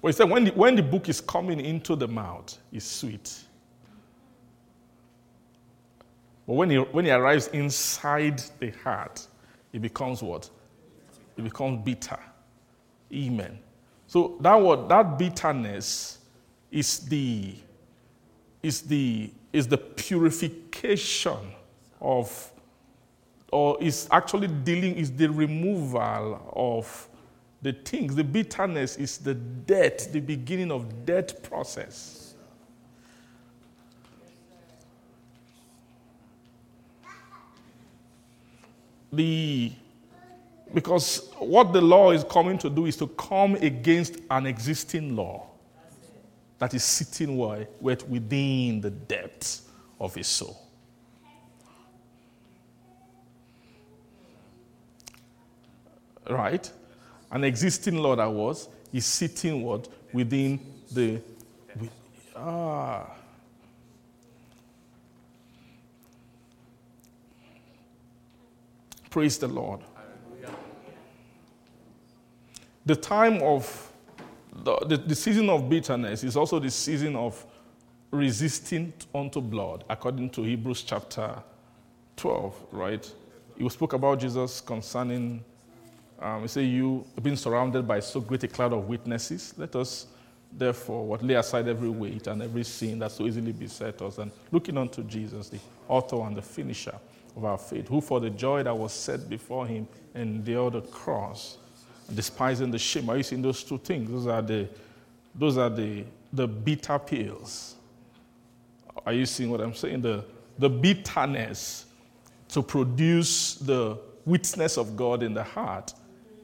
But he said when the, when the book is coming into the mouth, it's sweet. But when he, when he arrives inside the heart, it becomes what? It becomes bitter. Amen. So that word, that bitterness is the is the is the purification of or is actually dealing is the removal of the things, the bitterness is the death, the beginning of death process. The because what the law is coming to do is to come against an existing law that is sitting within the depths of his soul. Right? An existing law that was, is sitting what? Within the. With, ah. Praise the Lord. The time of the, the, the, season of bitterness is also the season of resisting unto blood, according to Hebrews chapter 12, right? he spoke about Jesus concerning, um, he said, You been surrounded by so great a cloud of witnesses. Let us, therefore, what lay aside every weight and every sin that so easily beset us, and looking unto Jesus, the author and the finisher of our faith, who for the joy that was set before him endured the cross, despising the shame. Are you seeing those two things? Those are the, those are the, the bitter pills. Are you seeing what I'm saying? The, the bitterness to produce the witness of God in the heart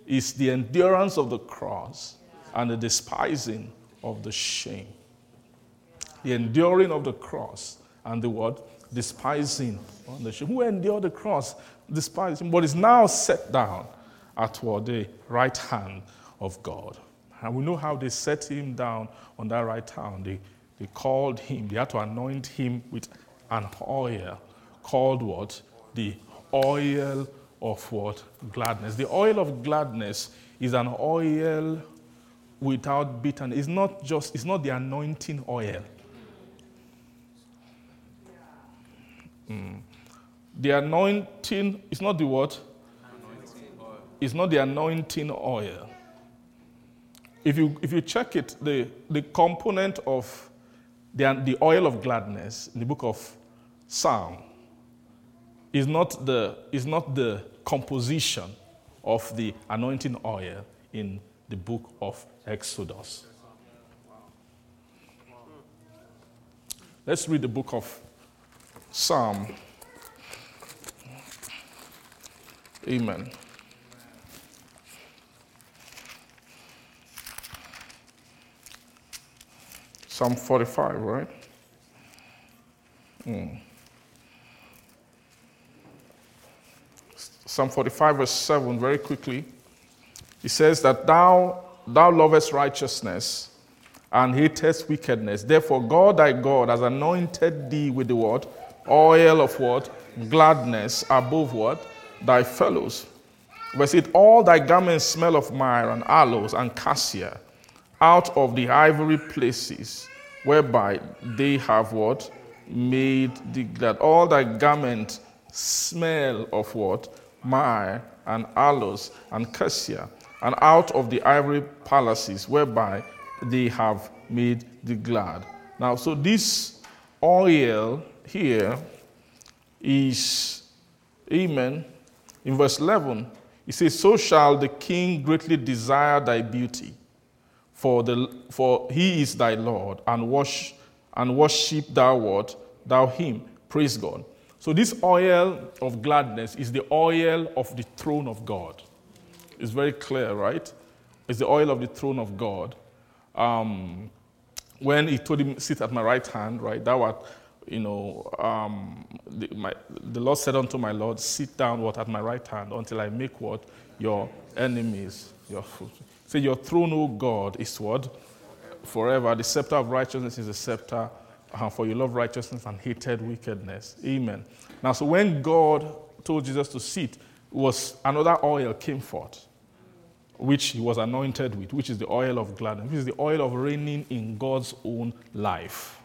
is the endurance of the cross and the despising of the shame. The enduring of the cross and the what? Despising on the shame. Who endured the cross, despising, but is now set down at what? The right hand of God. And we know how they set him down on that right hand. They, they called him, they had to anoint him with an oil called what? The oil of what? Gladness. The oil of gladness is an oil without bitterness. It's not just, it's not the anointing oil. Mm. The anointing is not the what? It's not the anointing oil. If you, if you check it, the, the component of the, the oil of gladness in the book of Psalm is not the, is not the composition of the anointing oil in the book of Exodus. Let's read the book of Psalm. Amen. Psalm 45, right? Mm. Psalm 45, verse 7, very quickly. He says that thou, thou lovest righteousness and hatest wickedness. Therefore, God thy God has anointed thee with the word, oil of what? Gladness above what? Thy fellows. Verse 8 All thy garments smell of myrrh and aloes and cassia out of the ivory places whereby they have what? Made the glad. All thy garments smell of what? Myrrh and aloes and cassia, and out of the ivory palaces whereby they have made the glad. Now, so this oil here is, amen, in verse 11, he says, So shall the king greatly desire thy beauty for, the, for he is thy Lord, and, wash, and worship thou what? Thou him. Praise God. So, this oil of gladness is the oil of the throne of God. It's very clear, right? It's the oil of the throne of God. Um, when he told him, Sit at my right hand, right? That was, you know, um, the, my, the Lord said unto my Lord, Sit down what at my right hand until I make what? Your enemies your foot. Say, Your throne, O God, is what? Forever. The scepter of righteousness is a scepter. Uh, for you love righteousness and hated wickedness. Amen. Now, so when God told Jesus to sit, was another oil came forth, which he was anointed with, which is the oil of gladness, which is the oil of reigning in God's own life.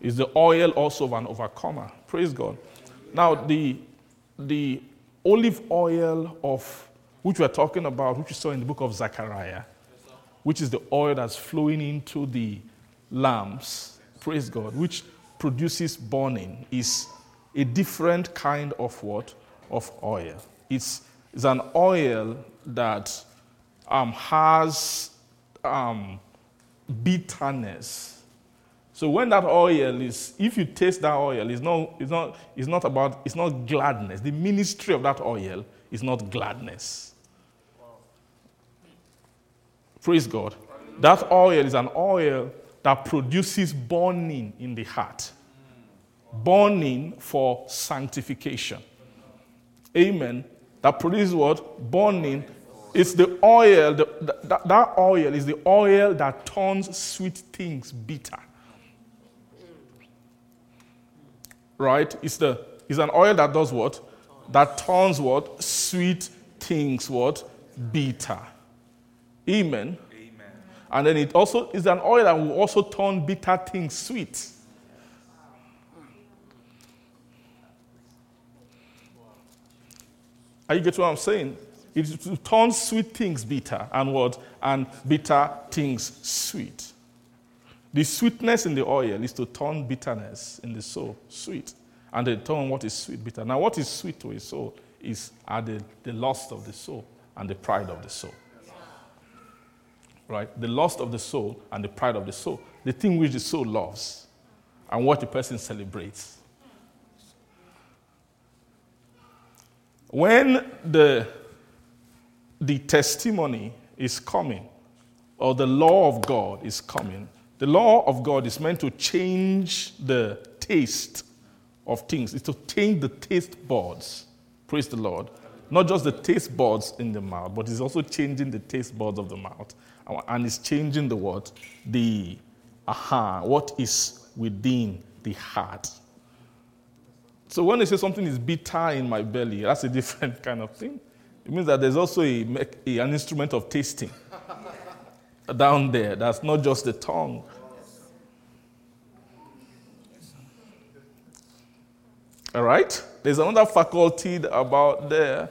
Is the oil also of an overcomer. Praise God. Now, the, the olive oil of which we're talking about, which we saw in the book of Zechariah, which is the oil that's flowing into the lamps, praise God, which produces burning, is a different kind of what? Of oil. It's, it's an oil that um, has um, bitterness. So when that oil is, if you taste that oil, it's not, it's not, it's not about, it's not gladness. The ministry of that oil is not gladness. Praise God. That oil is an oil that produces burning in the heart, burning for sanctification. Amen. That produces what? Burning. It's the oil, the, that, that oil is the oil that turns sweet things bitter. Right? It's, the, it's an oil that does what? That turns what? Sweet things what? Bitter. Amen. And then it also is an oil that will also turn bitter things sweet. Are you get what I'm saying? It to turn sweet things bitter and what? And bitter things sweet. The sweetness in the oil is to turn bitterness in the soul sweet. And they turn what is sweet bitter. Now, what is sweet to a soul is are the, the lust of the soul and the pride of the soul. Right? The lust of the soul and the pride of the soul. The thing which the soul loves and what the person celebrates. When the, the testimony is coming, or the law of God is coming, the law of God is meant to change the taste of things. It's to change the taste buds. Praise the Lord. Not just the taste buds in the mouth, but it's also changing the taste buds of the mouth. And it's changing the what? The aha, what is within the heart. So when they say something is bitter in my belly, that's a different kind of thing. It means that there's also a, a, an instrument of tasting down there. That's not just the tongue. All right? There's another faculty about there.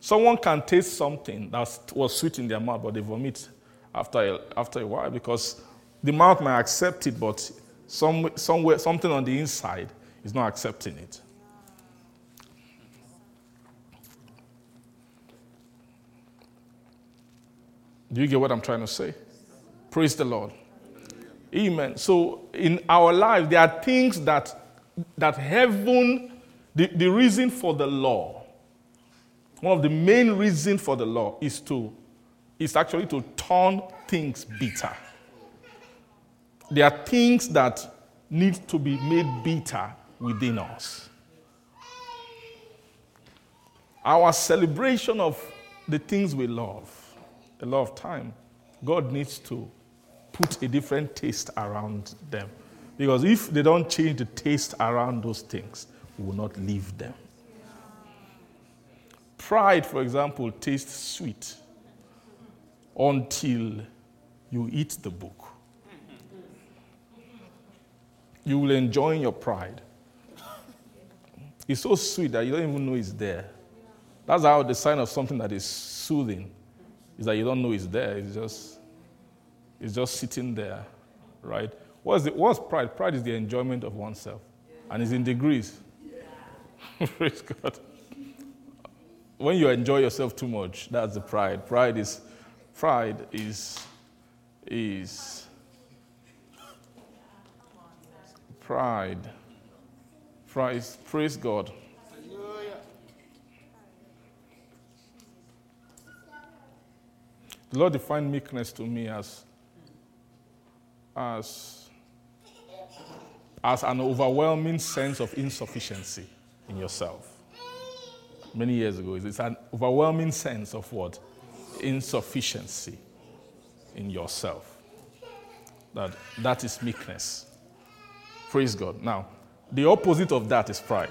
Someone can taste something that was sweet in their mouth, but they vomit after a, after a while because the mouth might accept it, but some, somewhere, something on the inside is not accepting it. Do you get what I'm trying to say? Praise the Lord. Amen. So in our life, there are things that that heaven, the, the reason for the law, one of the main reasons for the law is to is actually to turn things bitter. There are things that need to be made bitter within us. Our celebration of the things we love, a lot of time, God needs to put a different taste around them. Because if they don't change the taste around those things, we will not leave them. Pride, for example, tastes sweet until you eat the book. You will enjoy your pride. It's so sweet that you don't even know it's there. That's how the sign of something that is soothing is that you don't know it's there. It's just, it's just sitting there, right? What's, the, what's pride? Pride is the enjoyment of oneself, and it's in degrees. Praise God. When you enjoy yourself too much, that's the pride. Pride is, pride is, is pride. Praise, praise God. The Lord defined meekness to me as, as, as an overwhelming sense of insufficiency in yourself. Many years ago, it's an overwhelming sense of what? Insufficiency in yourself. That, that is meekness. Praise God. Now, the opposite of that is pride.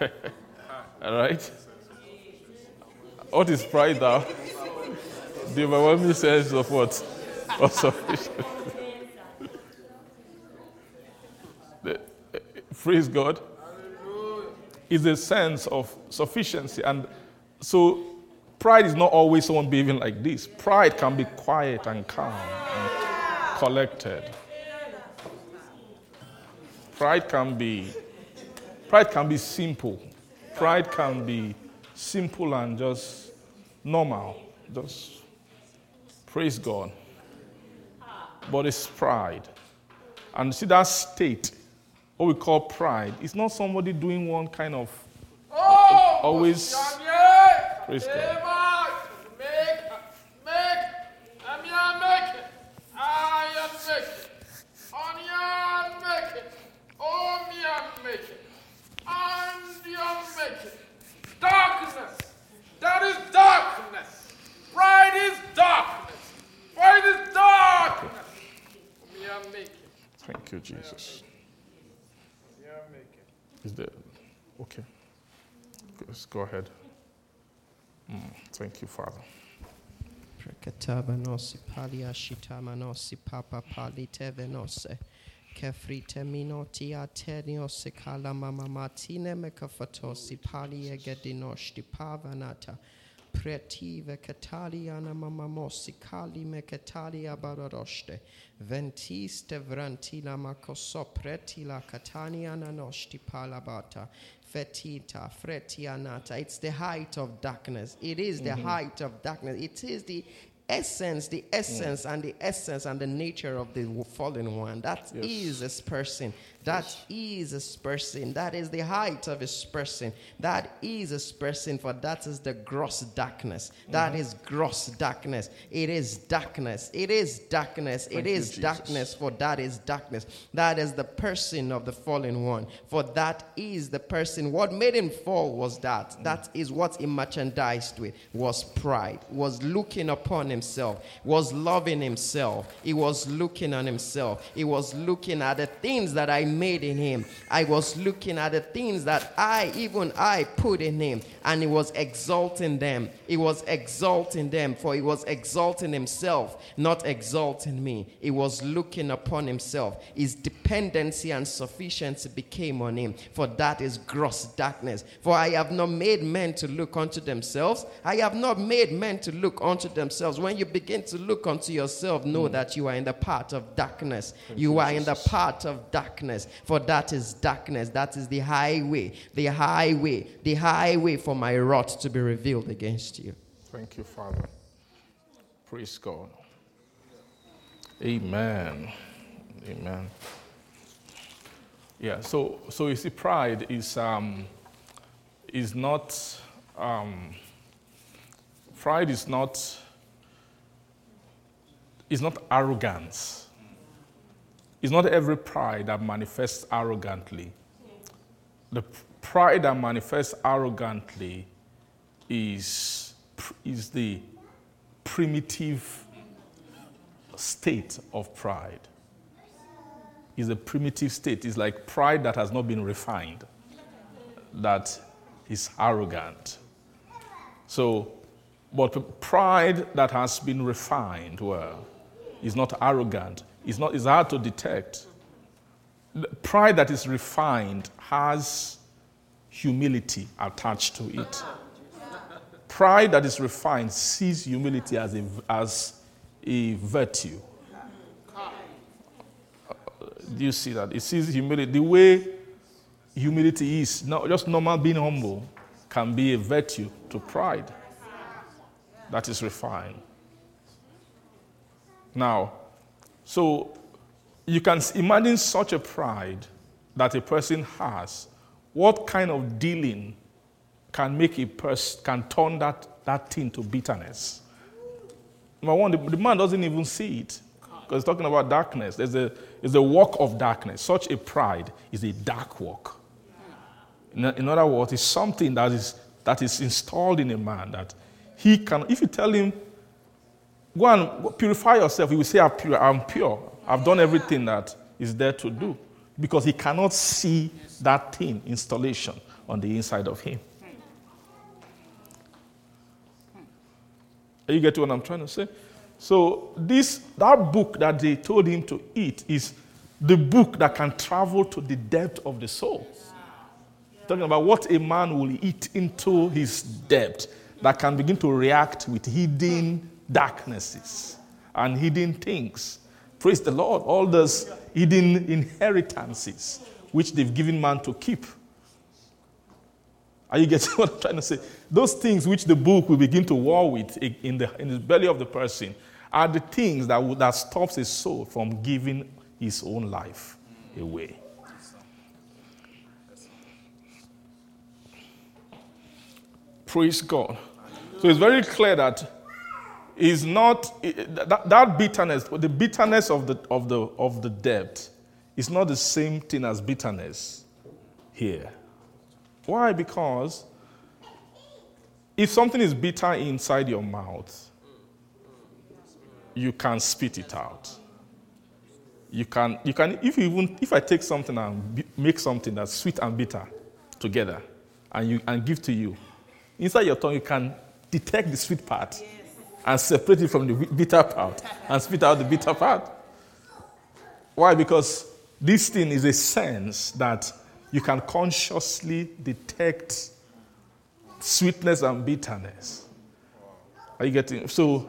All right? What is pride now? The overwhelming sense of what? Of sufficiency. Eh, eh, praise God. Is a sense of sufficiency. And so pride is not always someone behaving like this. Pride can be quiet and calm and collected. Pride can be pride can be simple. Pride can be simple and just normal. Just praise God. But it's pride. And see that state, what we call pride, it's not somebody doing one kind of Oh, always praise God. Make, make, Amia make, I am make, Anya make, Omia make, and you make. Darkness, that is darkness. Pride is darkness. Pride is darkness. Omia make, Thank you, Jesus. Is there okay. Let's go ahead. Mm, thank you, Father. Prekataba nosi palia shitama nosi papa pali teve nose. Kefrite minoti atenio sikala mama matine mekafatosi pali egedinoshti pavanata. Pretive cataliana mamamosi kali me catalia bararoste. Ventiste vrantila makoso pretila cataniana noshti palabata. Fetita, fretianata. It's the height of darkness. It is the mhm. height of darkness. It is the essence, the mm. essence and the essence and the nature of the fallen one. That is Yes. this person. That is this person. That is the height of his person. That is his person, for that is the gross darkness. That mm-hmm. is gross darkness. It is darkness. It is darkness. Thank it you, Jesus. darkness, for that is darkness. That is the person of the fallen one, for that is the person. What made him fall was that. Mm. That is what he merchandised with was pride, was looking upon himself, was loving himself. He was looking on himself. He was looking at the things that I made in him. I was looking at the things that I, even I, put in him, and he was exalting them. He was exalting them, for he was exalting himself, not exalting me. He was looking upon himself. His dependency and sufficiency became on him, for that is gross darkness. For I have not made men to look unto themselves. I have not made men to look unto themselves. When you begin to look unto yourself, know hmm. that you are in the part of darkness. You are in the part of darkness, for that is darkness. That is the highway, the highway, the highway for my wrath to be revealed against you. Thank you, Father. Praise God. Amen. Amen. Yeah, so so you see, pride is um, is not um, pride is not is not arrogance. It's not every pride that manifests arrogantly. The pride that manifests arrogantly is, is the primitive state of pride. Is a primitive state. It's like pride that has not been refined, that is arrogant. So, but pride that has been refined, well, is not arrogant. It's, not, it's hard to detect. Pride that is refined has humility attached to it. Pride that is refined sees humility as a, as a virtue. Do you see that? It sees humility. The way humility is, not just normal being humble, can be a virtue to pride that is refined. Now, so you can imagine such a pride that a person has. What kind of dealing can make a person can turn that, that thing to bitterness? Number one, the, the man doesn't even see it because he's talking about darkness. There's a, there's a walk of darkness. Such a pride is a dark walk. In, in other words, it's something that is, that is installed in a man that he can, if you tell him, go and purify yourself, he will say, I'm pure. I'm pure. I've done everything that is there to do. Because he cannot see that thing, installation, on the inside of him. Are you getting what I'm trying to say? So this that book that they told him to eat is the book that can travel to the depth of the soul. Talking about what a man will eat into his depth that can begin to react with hidden darknesses and hidden things. Praise the Lord. All those hidden inheritances which they've given man to keep. Are you getting what I'm trying to say? Those things which the book will begin to war with in the, in the belly of the person are the things that, will- that stops his soul from giving his own life away. Praise God. So it's very clear that is not that, that bitterness, the bitterness of the of the of the debt is not the same thing as bitterness here. Why? Because if something is bitter inside your mouth, you can spit it out. You can, you can if you even if I take something and make something that's sweet and bitter together and you and give to you, inside your tongue you can detect the sweet part and separate it from the bitter part and spit out the bitter part. Why? Because this thing is a sense that you can consciously detect sweetness and bitterness. Are you getting? So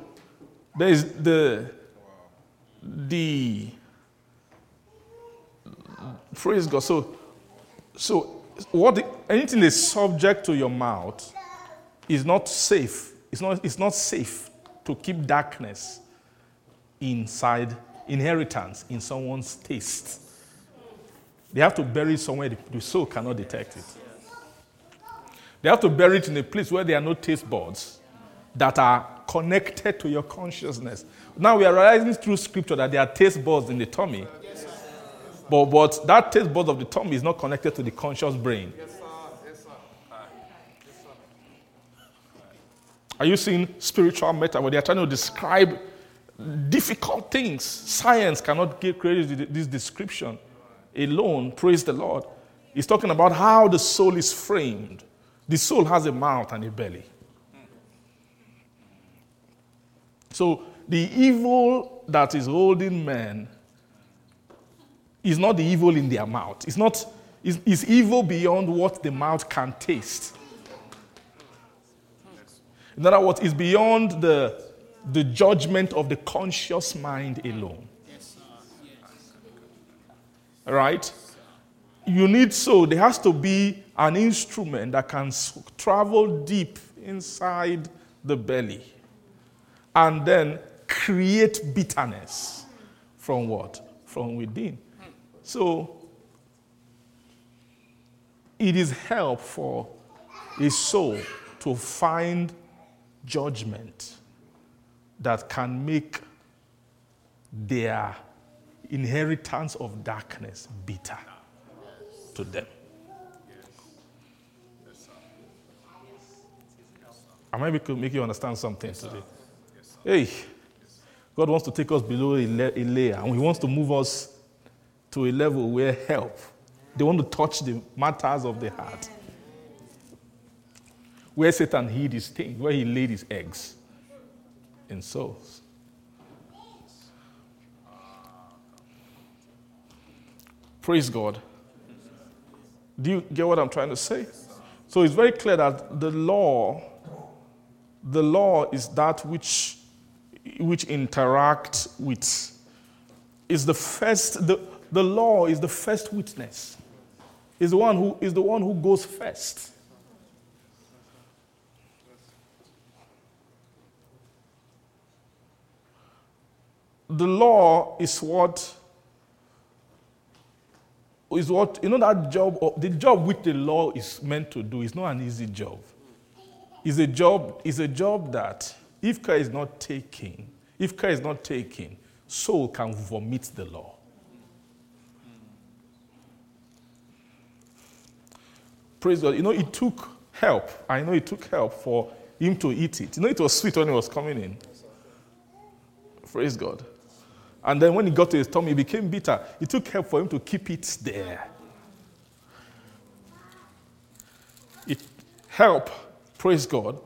there is the the praise God. So so what anything is subject to your mouth is not safe. It's not, it's not safe to keep darkness inside inheritance in someone's taste. They have to bury it somewhere the soul cannot detect it. They have to bury it in a place where there are no taste buds that are connected to your consciousness. Now we are realizing through scripture that there are taste buds in the tummy. But, but that taste bud of the tummy is not connected to the conscious brain. Are you seeing spiritual meta where they are trying to describe difficult things? Science cannot give, create this description alone. Praise the Lord. He's talking about how the soul is framed. The soul has a mouth and a belly. So the evil that is holding men is not the evil in their mouth. It's not it's evil beyond what the mouth can taste. In other words, it's beyond the, the judgment of the conscious mind alone. Right? You need so, there has to be an instrument that can travel deep inside the belly and then create bitterness from what? From within. So, it is help for a soul to find judgment that can make their inheritance of darkness bitter to them. Am I making make you understand something today? Hey, God wants to take us below a, layer and He wants to move us to a level where help, they want to touch the matters of the heart. Where Satan hid his thing, where he laid his eggs in souls. Praise God. Do you get what I'm trying to say? So it's very clear that the law, the law is that which, which interacts with, is the first, the, the law is the first witness. Is the one who is the one who goes first. The law is what is what you know that job the job which the law is meant to do is not an easy job. It's a job, it's a job that if care is not taken, if care is not taken, soul can vomit the law. Praise God. You know, it took help. I know it took help for him to eat it. You know, it was sweet when he was coming in. Praise God. And then when he got to his tummy, it became bitter. It took help for him to keep it there. It helped, praise God,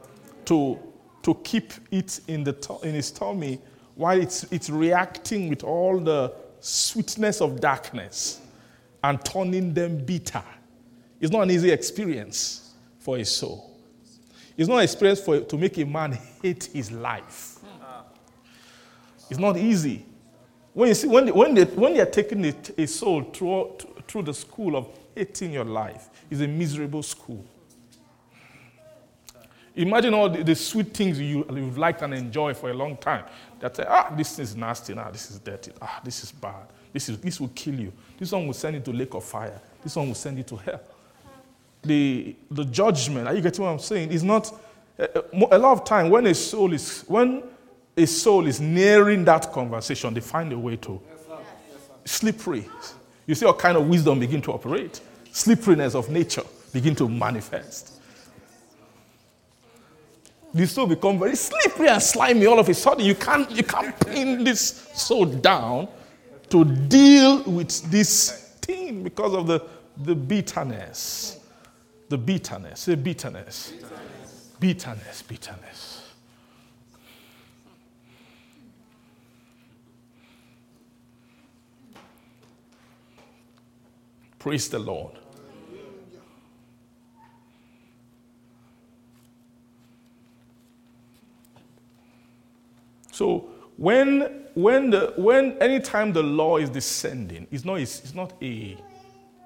to, to keep it in, the, in his tummy while it's, it's reacting with all the sweetness of darkness and turning them bitter. It's not an easy experience for a soul. It's not an experience for, to make a man hate his life. It's not easy. When, you see, when, they, when, they, when they are taking a, a soul through, through the school of hating your life, it's a miserable school. Imagine all the, the sweet things you, you've liked and enjoyed for a long time. That say, ah, this is nasty, ah, this is dirty, ah, this is bad, this, is, this will kill you. This one will send you to lake of fire. This one will send you to hell the, the judgment, are you getting what I'm saying? Is not a lot of time when a soul is when a soul is nearing that conversation, they find a way to slippery. You see, a kind of wisdom begin to operate. Slipperiness of nature begin to manifest. The soul become very slippery and slimy all of a sudden. You can't, you can't pin this soul down to deal with this thing because of the, the bitterness. The bitterness. Say bitterness. Bitterness, bitterness. Praise the Lord. So when when the when anytime the law is descending, it's not it's not a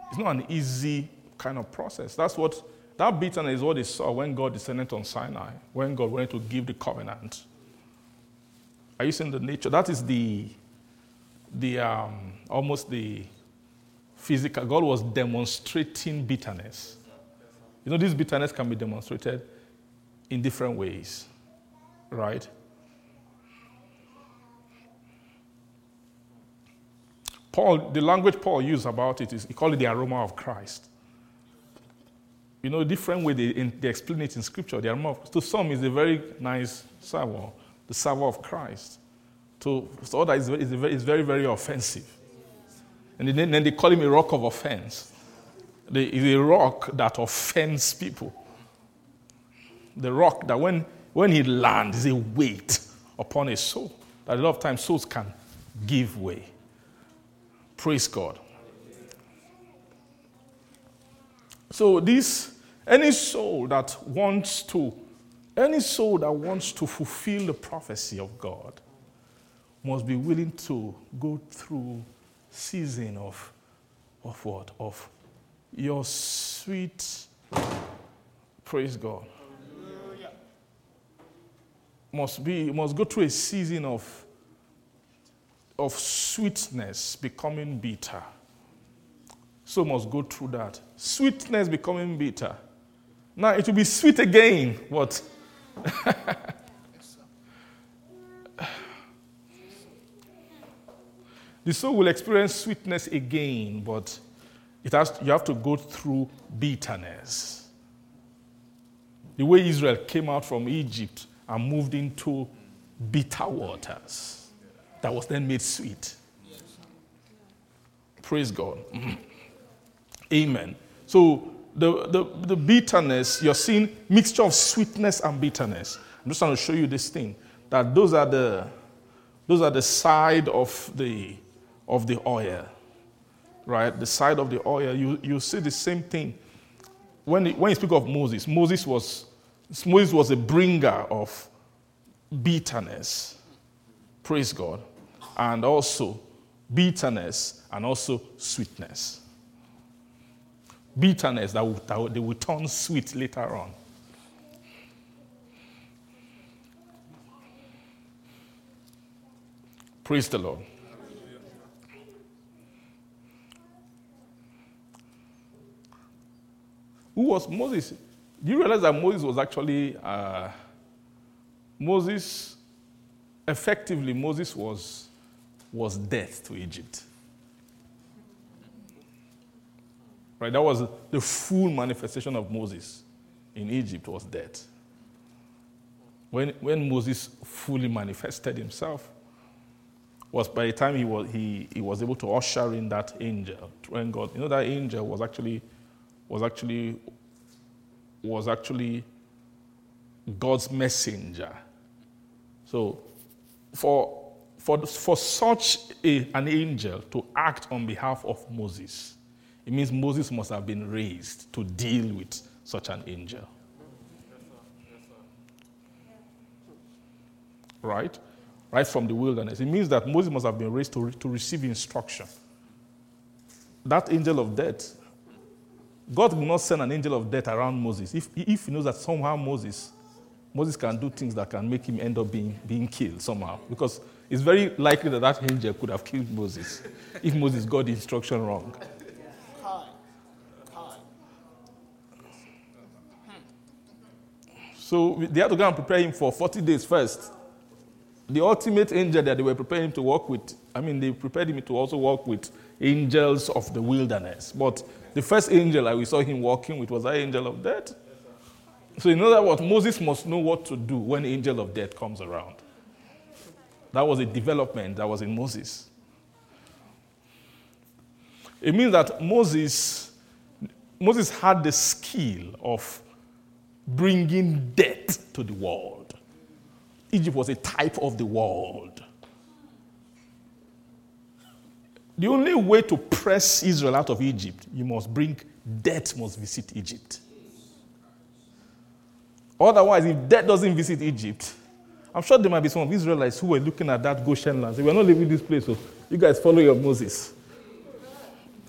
it's not an easy kind of process. That's what that bitterness is what they saw when God descended on Sinai, when God wanted to give the covenant. Are you seeing the nature? That is the the um, almost the physical. God was demonstrating bitterness. You know, this bitterness can be demonstrated in different ways, right? Paul, the language Paul used about it is he called it the aroma of Christ. You know, different way they, in, they explain it in scripture. The aroma of, to some is a very nice savor, the savor of Christ. To, to others, it's very, it's very, very offensive. And then, they call him a rock of offense. It's a rock that offends people. The rock that when, when he lands is a weight upon a soul. That a lot of times souls can give way. Praise God. So this any soul that wants to any soul that wants to fulfill the prophecy of God must be willing to go through season of of what? Of your sweet praise God. Must be must go through a season of of sweetness becoming bitter. So must go through that. Sweetness becoming bitter. Now it will be sweet again. What? the soul will experience sweetness again, but it has, you have to go through bitterness. The way Israel came out from Egypt and moved into bitter waters that was then made sweet. Praise God. Mm-hmm. Amen. So the, the, the bitterness, you're seeing mixture of sweetness and bitterness. I'm just trying to show you this thing. That those are the those are the side of the of the oil. Right? The side of the oil. You, you see the same thing. When, when you speak of Moses, Moses was Moses was a bringer of bitterness praise God, and also bitterness and also sweetness. Bitterness that, will, that they will turn sweet later on. Praise the Lord. Who was Moses? Do you realize that Moses was actually uh, Moses effectively, Moses was, was death to Egypt. Right? That was the full manifestation of Moses in Egypt was death. When, when Moses fully manifested himself, was by the time he was, he, he was able to usher in that angel. When God, you know, that angel was actually, was actually, was actually God's messenger. So for, for, for such a, an angel to act on behalf of Moses, it means Moses must have been raised to deal with such an angel. Right? Right from the wilderness. It means that Moses must have been raised to, to receive instruction. That angel of death, God will not send an angel of death around Moses if, if he knows that somehow Moses Moses can do things that can make him end up being, being killed somehow. Because it's very likely that that angel could have killed Moses if Moses got the instruction wrong. So they had to go and prepare him for 40 days first. The ultimate angel that they were preparing him to work with, I mean, they prepared him to also work with angels of the wilderness. But the first angel that we saw him walking with was that angel of death. So, in other words, Moses must know what to do when angel of death comes around. That was a development that was in Moses. It means that Moses, Moses had the skill of bringing death to the world. Egypt was a type of the world. The only way to press Israel out of Egypt, you must bring death must visit Egypt. Otherwise, if death doesn't visit Egypt, I'm sure there might be some of Israelites who were looking at that Goshen land. They were not leaving this place, so you guys follow your Moses.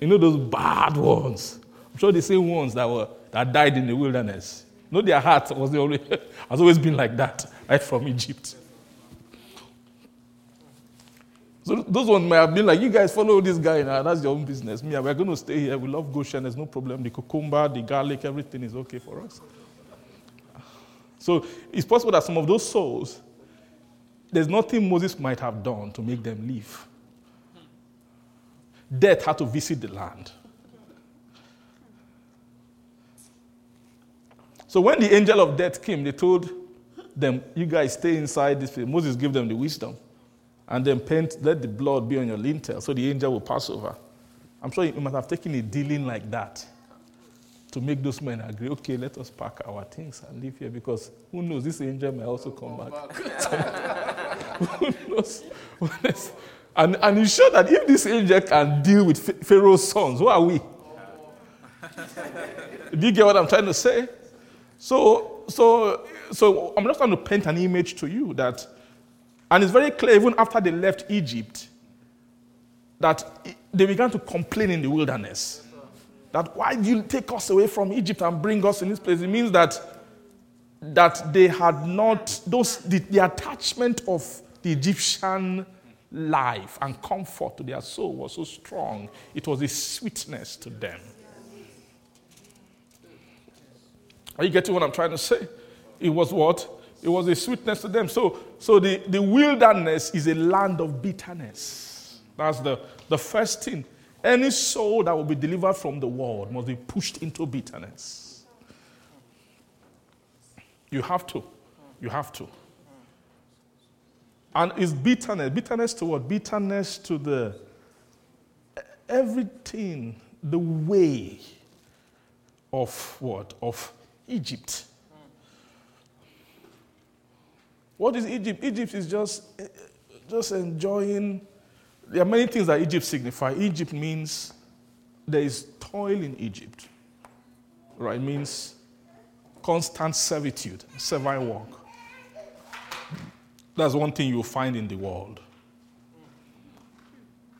You know those bad ones. I'm sure the same ones that were that died in the wilderness. You know their heart was always, has always been like that, right from Egypt. So those ones might have been like, you guys follow this guy now, that's your own business. Me, we're going to stay here. We love Goshen, there's no problem. The cucumber, the garlic, everything is okay for us. So it's possible that some of those souls, there's nothing Moses might have done to make them leave. Death had to visit the land. So when the angel of death came, they told them, You guys stay inside this place. Moses gave them the wisdom. And then paint, let the blood be on your lintel so the angel will pass over. I'm sure you must have taken a dealing like that to make those men agree, okay, let us pack our things and leave here because who knows, this angel may also come back. who knows? And, and you sure that if this angel can deal with Pharaoh's sons, who are we? Do you get what I'm trying to say? So, so, so I'm just trying to paint an image to you that, and it's very clear even after they left Egypt, that they began to complain in the wilderness. That why do you take us away from Egypt and bring us in this place? It means that, that they had not, those, the, the attachment of the Egyptian life and comfort to their soul was so strong, it was a sweetness to them. Are you getting what I'm trying to say? It was what? It was a sweetness to them. So, so the, the wilderness is a land of bitterness. That's the, the first thing. Any soul that will be delivered from the world must be pushed into bitterness. You have to. You have to. And it's bitterness. Bitterness to what? Bitterness to the everything, the way of what? Of Egypt. What is Egypt? Egypt is just, just enjoying. There are many things that Egypt signify. Egypt means there is toil in Egypt. Right? It means constant servitude, servile work. That's one thing you'll find in the world.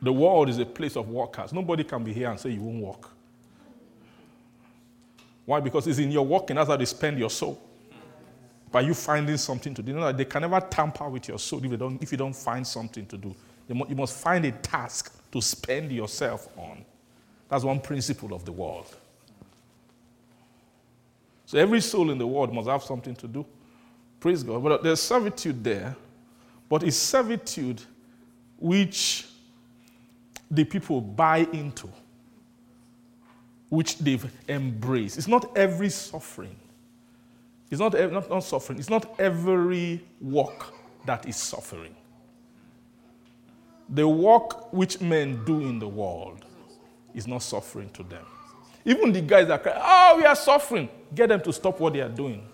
The world is a place of workers. Nobody can be here and say you won't work. Why? Because it's in your working, that's how they spend your soul. By you finding something to do. You know, they can never tamper with your soul if you don't, if you don't find something to do. You must find a task to spend yourself on. That's one principle of the world. So every soul in the world must have something to do. Praise God. But there's servitude there but it's servitude which the people buy into, which they've embraced. It's not every suffering. It's not, not, not suffering. It's not every work that is suffering. The work which men do in the world is not suffering to them. Even the guys that cry, oh, we are suffering, get them to stop what they are doing.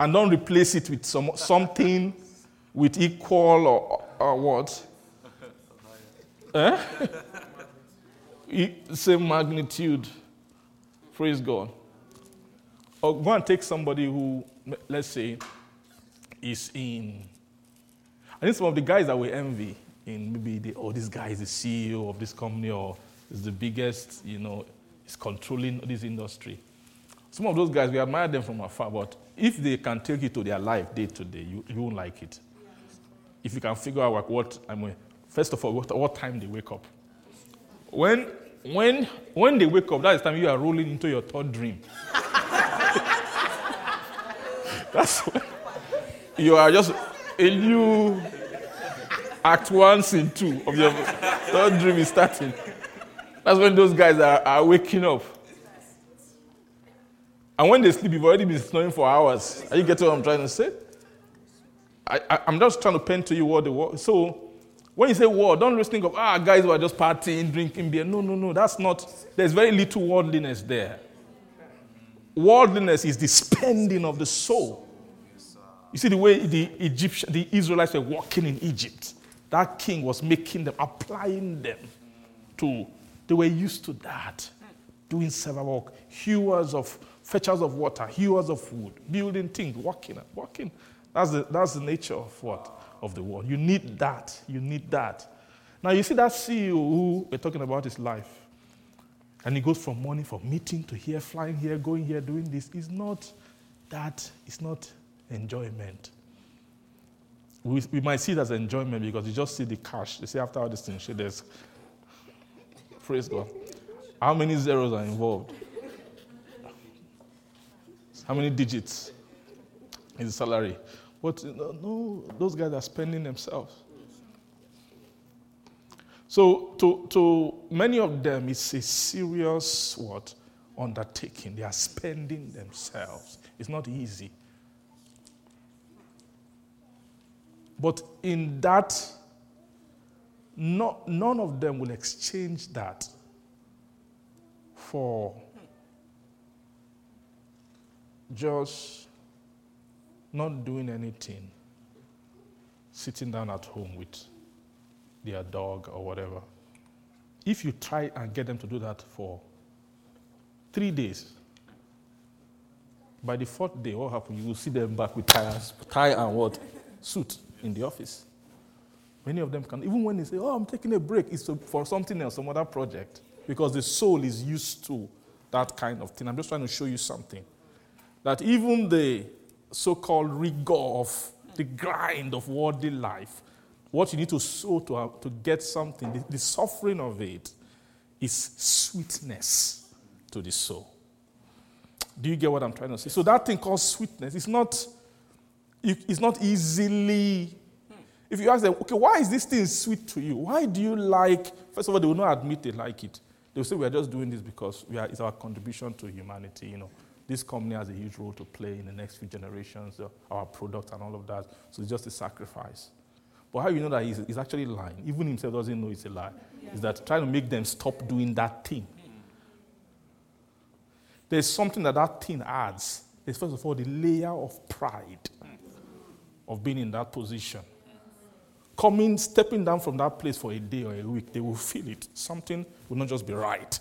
and don't replace it with some, something with equal or, or what? eh? Same magnitude. Praise God. Or go and take somebody who, let's say, is in. I think some of the guys that we envy in maybe the, oh, this guy is the CEO of this company or is the biggest, you know, is controlling this industry. Some of those guys, we admire them from afar, but if they can take it to their life day to day, you, you won't like it. If you can figure out what, I mean, first of all, what, what time they wake up. When, when, when they wake up, that is time you are rolling into your third dream. That's when you are just a new act one, scene two of your third dream is starting. That's when those guys are, are waking up. And when they sleep, you've already been snoring for hours. Are you getting what I'm trying to say? I, am just trying to paint to you what the war. So when you say war, don't just think of ah guys who are just partying, drinking beer. No, no, no. That's not. There's very little worldliness there. Worldliness is the spending of the soul. You see the way the Egyptian, the Israelites were walking in Egypt. that king was making them, applying them to, they were used to that, doing several work, hewers of, fetchers of water, hewers of wood, building things, working, working. That's the, that's the nature of what? Of the world. You need that. You need that. Now you see that CEO who we're talking about his life. And he goes from morning from meeting to here, flying here, going here, doing this. It's not that, it's not enjoyment. We, we might see it as enjoyment because you just see the cash. You see, after all this thing, there's praise God. How many zeros are involved? How many digits is the salary? But no, those guys are spending themselves. So to, to many of them, it's a serious what? Undertaking. They are spending themselves. It's not easy. But in that, no, none of them will exchange that for just not doing anything, sitting down at home with their dog or whatever. If you try and get them to do that for three days, by the fourth day, what happens? You will see them back with ties, tie and what? Suit in the office. Many of them can, even when they say, Oh, I'm taking a break, it's for something else, some other project, because the soul is used to that kind of thing. I'm just trying to show you something. That even the so called rigor of the grind of worldly life what you need to sow to, uh, to get something, the, the suffering of it is sweetness to the soul. Do you get what I'm trying to say? So that thing called sweetness is not, it's not easily. If you ask them, okay, why is this thing sweet to you? Why do you like? First of all, they will not admit they like it. They will say we are just doing this because we are, it's our contribution to humanity. You know, this company has a huge role to play in the next few generations, uh, our product and all of that. So it's just a sacrifice. But how you know that he's, he's actually lying? Even himself doesn't know it's a lie. Yeah. Is that trying to make them stop doing that thing. There's something that that thing adds. There's first of all the layer of pride of being in that position. Coming, stepping down from that place for a day or a week, they will feel it. Something will not just be right.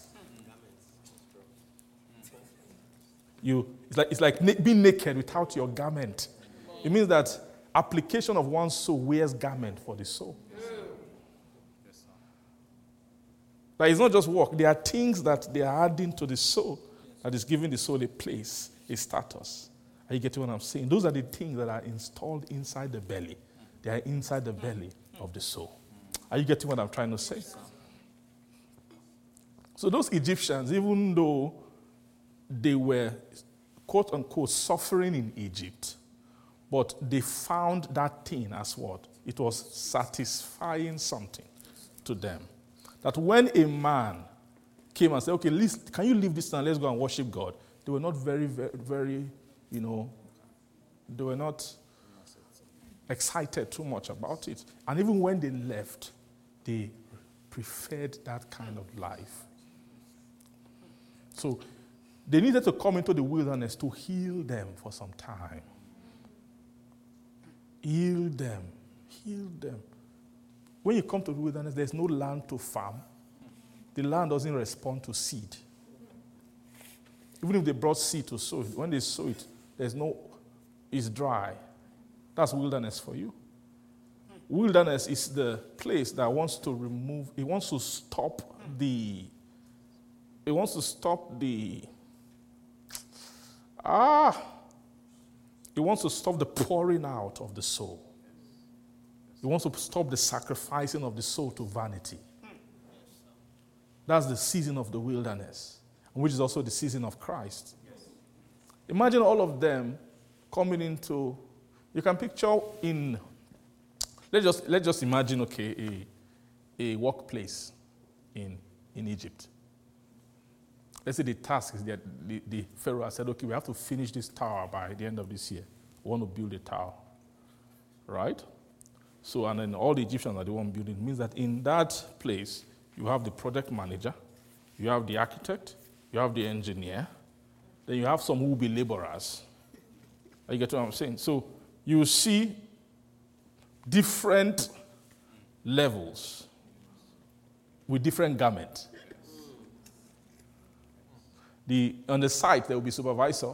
You, it's like, it's like being naked without your garment. It means that application of one's soul wears garment for the soul. Like it's not just work, there are things that they are adding to the soul that is giving the soul a place, a status. Are you getting what I'm saying? Those are the things that are installed inside the belly. They are inside the belly of the soul. Are you getting what I'm trying to say? So, those Egyptians, even though they were quote unquote suffering in Egypt, but they found that thing as what? It was satisfying something to them. That when a man came and said, okay, can you leave this and let's go and worship God? They were not very, very, very, you know, they were not excited too much about it. And even when they left, they preferred that kind of life. So they needed to come into the wilderness to heal them for some time. Heal them. Heal them. When you come to the wilderness, there's no land to farm. The land doesn't respond to seed. Even if they brought seed to sow it, when they sow it, there's no, it's dry. That's wilderness for you. Wilderness is the place that wants to remove, it wants to stop the, it wants to stop the, ah, it wants to stop the pouring out of the soul. It wants to stop the sacrificing of the soul to vanity. That's the season of the wilderness, which is also the season of Christ. Imagine all of them coming into, you can picture in, let's just, let's just imagine, okay, a, a workplace in, in Egypt. Let's say the task is that the, the Pharaoh said, okay, we have to finish this tower by the end of this year. We want to build a tower. Right? So, and then all the Egyptians are the one building. It means that in that place, you have the project manager, you have the architect, you have the engineer, then you have some who will be laborers. You get what I'm saying? So you see different levels with different garments. The, on the site, there will be supervisor.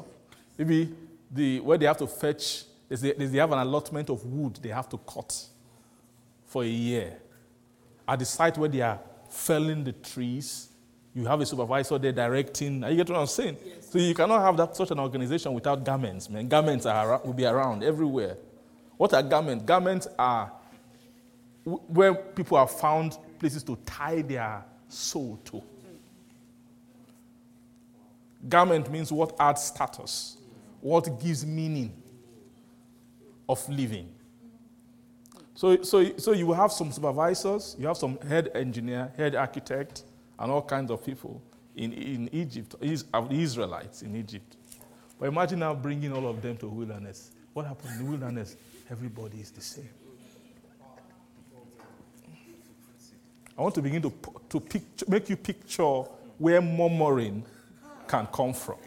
Maybe the, where they have to fetch, they, they have an allotment of wood they have to cut for a year. At the site where they are felling the trees, you have a supervisor there directing. Are you get what I'm saying? Yes. So you cannot have that, such an organization without garments, man. Garments are, will be around everywhere. What are garments? Garments are where people have found places to tie their soul to. Garment means what adds status, what gives meaning of living. So, so, so you have some supervisors, you have some head engineer, head architect, and all kinds of people in, in Egypt, uh, Israelites in Egypt. But imagine now bringing all of them to wilderness. What happened in the wilderness? Everybody is the same. I want to begin to, to picture, make you picture where murmuring can come from.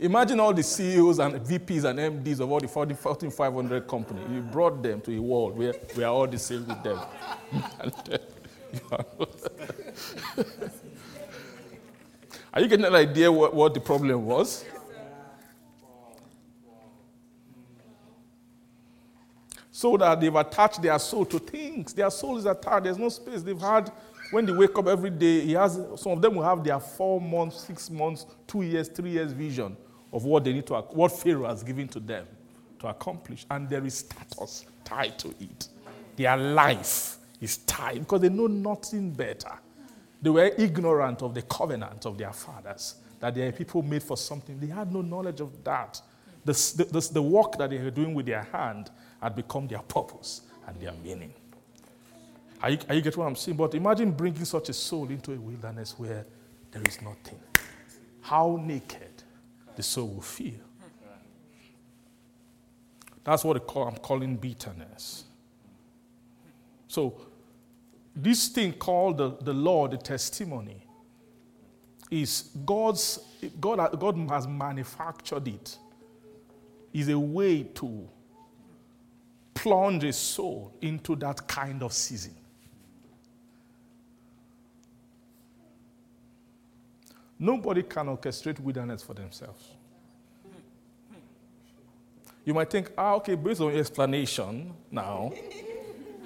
Imagine all the CEOs and VPs and MDs of all the 40, 14, 500 companies. You brought them to a world where we are all the same with them. are you getting an idea what, what the problem was? So that they've attached their soul to things. Their soul is attached. There's no space. They've had when they wake up every day, he has, some of them will have their four months, six months, two years, three years vision of what they need to, what Pharaoh has given to them to accomplish. And there is status tied to it. Their life is tied because they know nothing better. They were ignorant of the covenant of their fathers, that they are people made for something. They had no knowledge of that. The, the, the work that they were doing with their hand had become their purpose and their meaning. Are you, are you getting what I'm saying? But imagine bringing such a soul into a wilderness where there is nothing. How naked the soul will feel. That's what I'm calling bitterness. So, this thing called the, the law, the testimony, is God's, God, God has manufactured it. Is a way to plunge a soul into that kind of season. Nobody can orchestrate wilderness for themselves. You might think, ah, okay, based on your explanation now,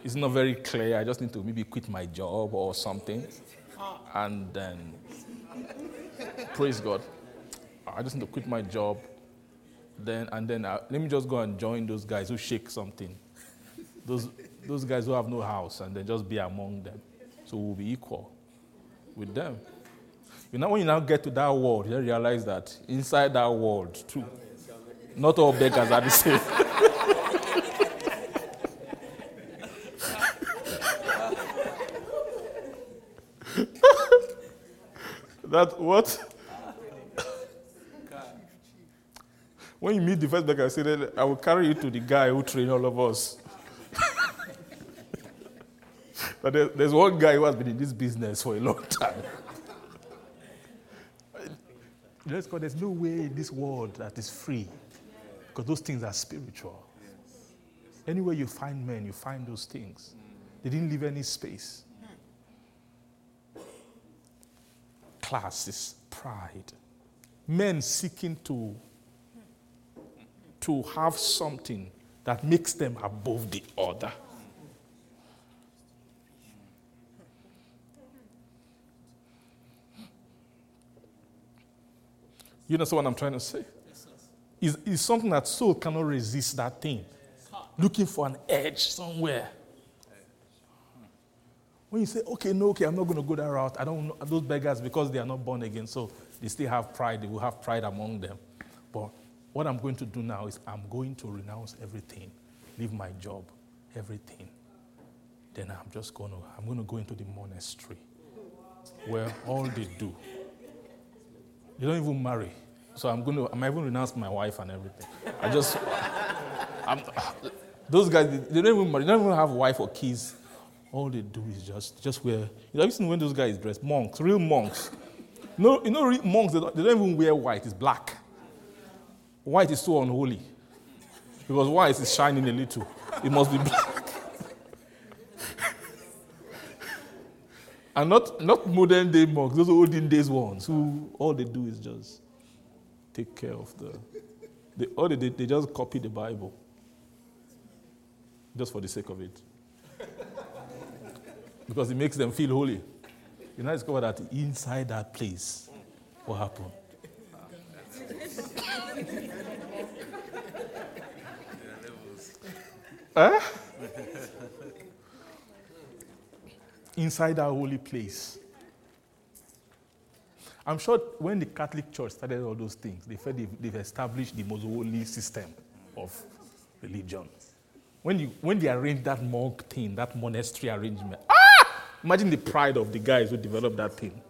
it's not very clear. I just need to maybe quit my job or something. And then, praise God, I just need to quit my job. Then, and then, uh, let me just go and join those guys who shake something. Those, those guys who have no house, and then just be among them. So we'll be equal with them. You know, when you now get to that world, you realize that inside that world, too, not all beggars are the same. that what? when you meet the first beggar, I say, I will carry you to the guy who trained all of us. but there's one guy who has been in this business for a long time. Let's go. There's no way in this world that is free because those things are spiritual. Anywhere you find men, you find those things. They didn't leave any space. Class is pride. Men seeking to, to have something that makes them above the other. You know what I'm trying to say? Is is something that soul cannot resist that thing. Looking for an edge somewhere. When you say, okay, no, okay, I'm not going to go that route, I don't know those beggars because they are not born again, so they still have pride, they will have pride among them. But what I'm going to do now is I'm going to renounce everything, leave my job, everything. Then I'm just going to, I'm going to go into the monastery where all they do they don't even marry. So I'm going to, I'm even renounce my wife and everything. I just, I'm, those guys, they don't even they don't even have wife or kids. All they do is just, just wear, you know, seen when those guys dress? Monks, real monks. No, you know, monks, they don't, they don't even wear white, it's black. White is so unholy. Because white is shining a little. It must be black. and not, not modern day monks, those olden days ones who all they do is just take care of the. They, all they, they just copy the Bible just for the sake of it. because it makes them feel holy. You know, discover that inside that place, what happened? huh? Inside that holy place. I'm sure when the Catholic Church started all those things, they felt they've, they've established the most holy system of religion. When, you, when they arranged that monk thing, that monastery arrangement, ah! Imagine the pride of the guys who developed that thing.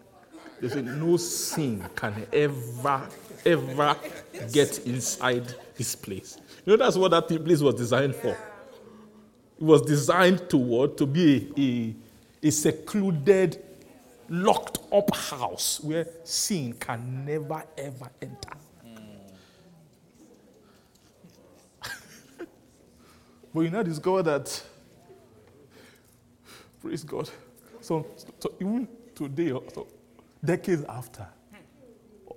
They said, no sin can ever, ever get inside this place. You know, that's what that place was designed for. It was designed to what? To be a, a, a secluded, locked up house where sin can never, ever enter. But you now discover that, praise God. So, so even today, so decades after,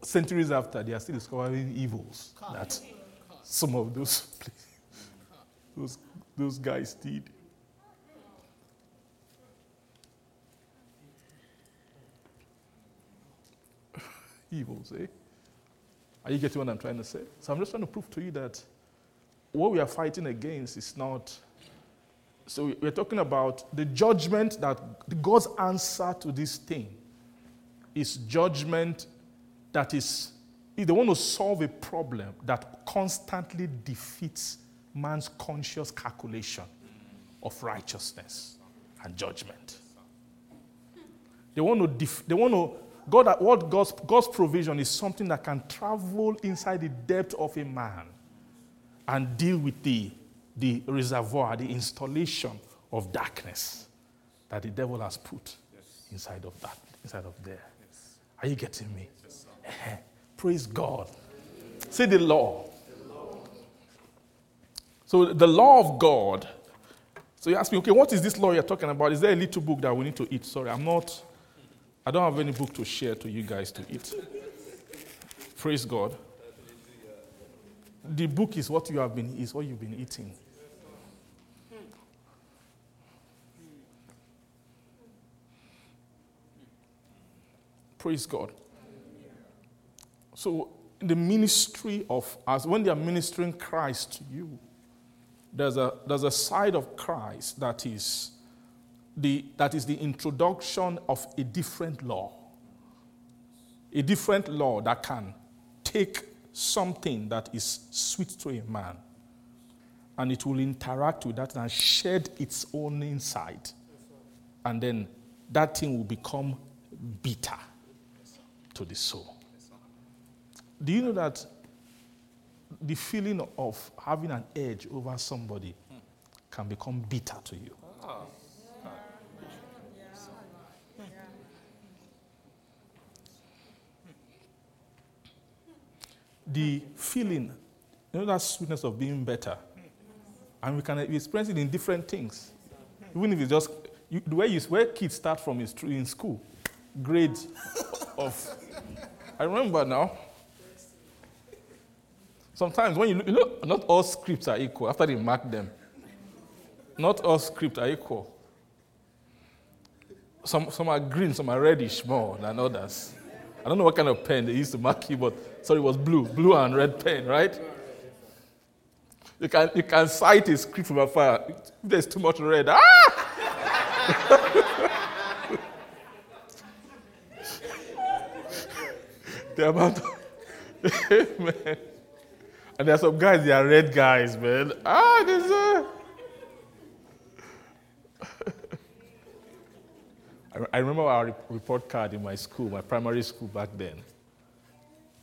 centuries after, they are still discovering evils that some of those those, those guys did. Evils, eh? Are you getting what I'm trying to say? So I'm just trying to prove to you that what we are fighting against is not. So we're talking about the judgment that God's answer to this thing is judgment that is, if they want to solve a problem that constantly defeats man's conscious calculation of righteousness and judgment. They want to, def- they want to God, uh, what God's, God's provision is something that can travel inside the depth of a man and deal with the, the reservoir, the installation of darkness that the devil has put yes. inside of that, inside of there. Yes. Are you getting me? Yes, Praise God. Say the law. the law. So the law of God. So you ask me, okay, what is this law you're talking about? Is there a little book that we need to eat? Sorry, I'm not. I don't have any book to share to you guys to eat. Praise God the book is what you have been is what you've been eating. Praise God. So the ministry of us, when they are ministering Christ to you, there's a, there's a side of Christ that is the, that is the introduction of a different law. A different law that can take something that is sweet to a man, and it will interact with that and shed its own inside. And then that thing will become bitter to the soul. Do you know that the feeling of having an edge over somebody can become bitter to you? Ah. The feeling, you know, that sweetness of being better. And we can experience it in different things. Even if it's just you, the way you, where kids start from is in school, grades of. I remember now. Sometimes when you look, you know, not all scripts are equal after they mark them. Not all scripts are equal. Some, some are green, some are reddish more than others. I don't know what kind of pen they used to mark you, but sorry, it was blue, blue and red pen, right? You can, you can sight a script from afar. There's too much red, ah! the amount of, man. And there are some guys, they are red guys, man. Ah, there's a. I remember our report card in my school, my primary school back then.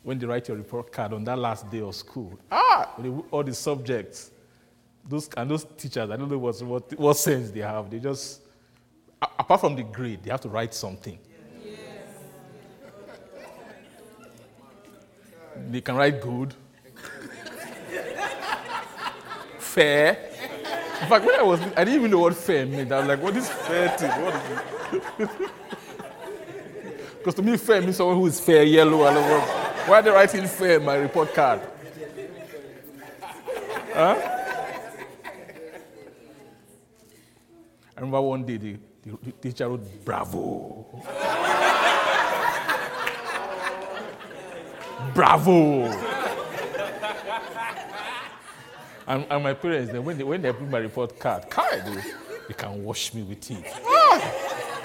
When they write your report card on that last day of school, ah, all the subjects, those and those teachers, I don't know what, what, what sense they have. They just, apart from the grade, they have to write something. They can write good. fair? In fact, when I was, I didn't even know what fair meant. I was like, what is fair thing? What is it? Because to me, fair means someone who is fair yellow. And all. Why are they writing fair in my report card? Huh? I remember one day the, the teacher wrote, Bravo. Bravo. And, and, my parents, they, when, they, when they put my report card, card, they, they can wash me with it. Ah,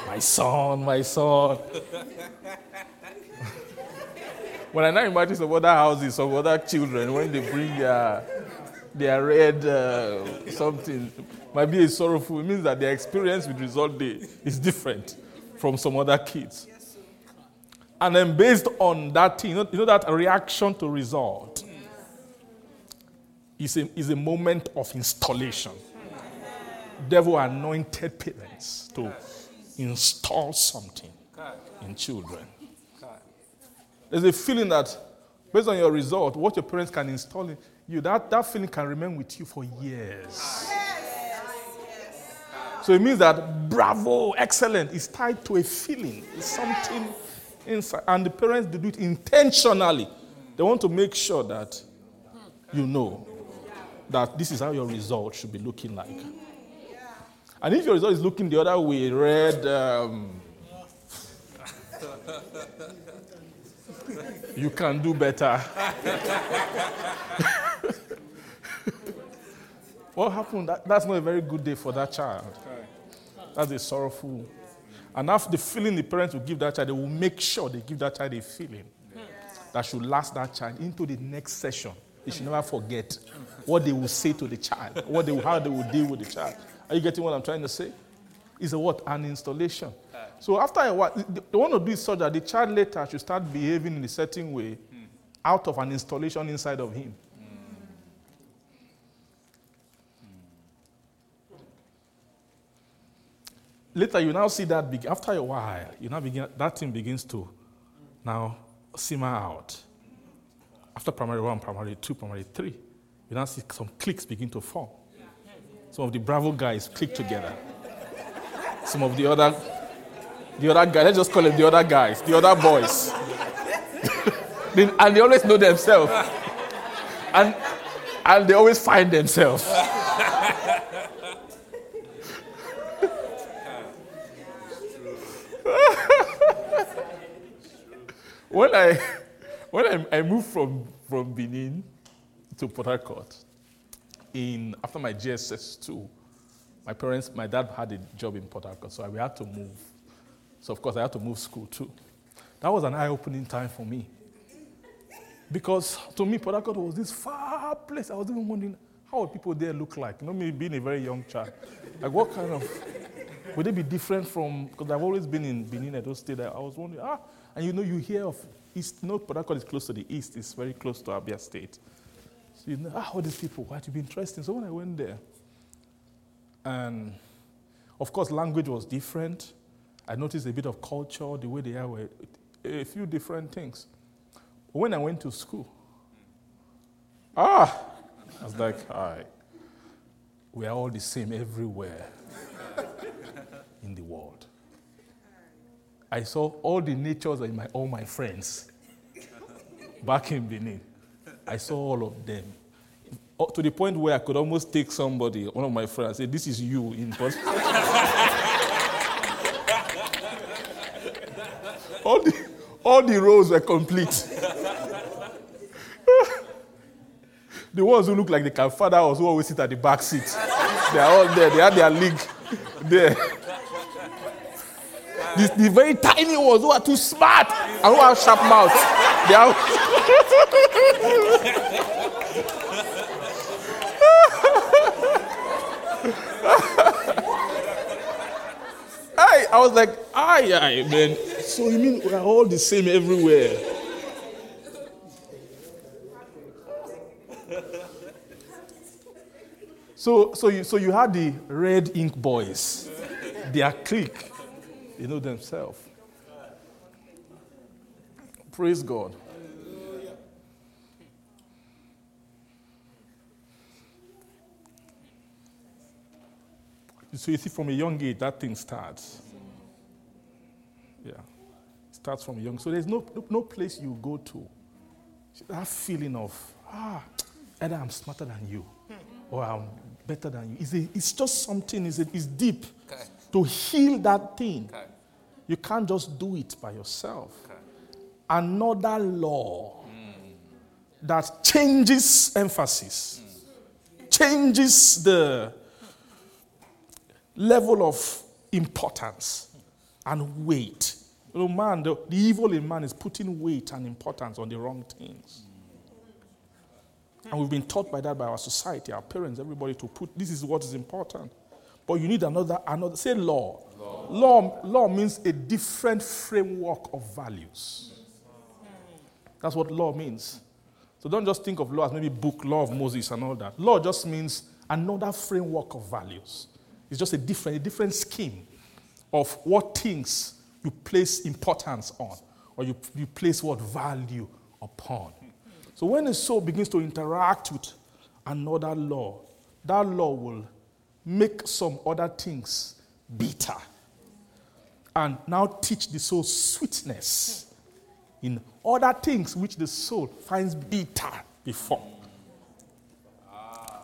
my son, my son. When I now imagine some other houses, some other children, when they bring their, their red uh, something, might be a sorrowful. It means that their experience with result day is different from some other kids. And then based on that thing, you know, you know that reaction to result is a, is a moment of installation. Devil anointed parents to install something in children. There's a feeling that based on your result, what your parents can install in you, that, that feeling can remain with you for years. So it means that bravo, excellent, is tied to a feeling. It's something inside. And the parents do it intentionally. They want to make sure that you know that this is how your result should be looking like. And if your result is looking the other way, red, um, you can do better. what happened? That, that's not a very good day for that child. That's a sorrowful. And after the feeling the parents will give that child, they will make sure they give that child a feeling that should last that child into the next session. They should never forget what they will say to the child, what they will, how they will deal with the child. Are you getting what I'm trying to say? It's a what? An installation. So after a while, they want to do so that the child later should start behaving in a certain way out of an installation inside of him. Later, you now see that be- after a while, you now begin that thing begins to now simmer out. After primary one, primary two, primary three, you now see some cliques begin to form. Some of the bravo guys click together. Some of the other, the other guys, let's just call them the other guys, the other boys. and they always know themselves. And, and they always find themselves. when I when I, I moved from, from Benin to Port Harcourt, in after my JSS two, my parents, my dad had a job in Port Harcourt, so we had to move. So of course I had to move school too. That was an eye-opening time for me. Because to me, Harcourt was this far place. I was even wondering how would people there look like? You know, me being a very young child. Like what kind of would they be different from because I've always been in Benin, Edo State. I was wondering, ah, and you know, you hear of East, Port Harcourt is close to the east, it's very close to Abia State. So you know, ah, all these people, what would be interesting. So when I went there, and of course, language was different. I noticed a bit of culture, the way they are, were a few different things. When I went to school, ah, I was like, all right, we are all the same everywhere in the world. I saw all the natures of my, all my friends back in Benin. I saw all of them. To the point where I could almost take somebody, one of my friends, and say, This is you in person. all, the, all the rows were complete. the ones who look like the was who always sit at the back seat, they are all there. They had their league there. The, the very tiny ones who are too smart and who have sharp mouths. They are. I, I was like, aye, aye, man. So you mean we're all the same everywhere? So, so, you, so you had the red ink boys, their clique. you know themselves. Praise God. So you see, from a young age, that thing starts. Yeah. Starts from young. So there's no, no place you go to. That feeling of, ah, either I'm smarter than you or I'm better than you. It's, a, it's just something, it's, a, it's deep. Okay. To heal that thing, Okay. you can't just do it by yourself. Another law that changes emphasis, changes the level of importance and weight. You know, man, the, the evil in man is putting weight and importance on the wrong things. And we've been taught by that by our society, our parents, everybody to put this is what is important. But you need another, another say law. Law, law means a different framework of values. That's what law means. So don't just think of law as maybe book, law of Moses and all that. Law just means another framework of values. It's just a different, a different scheme of what things you place importance on or you, you place what value upon. So when a soul begins to interact with another law, that law will make some other things bitter and now teach the soul sweetness in other things which the soul finds bitter before.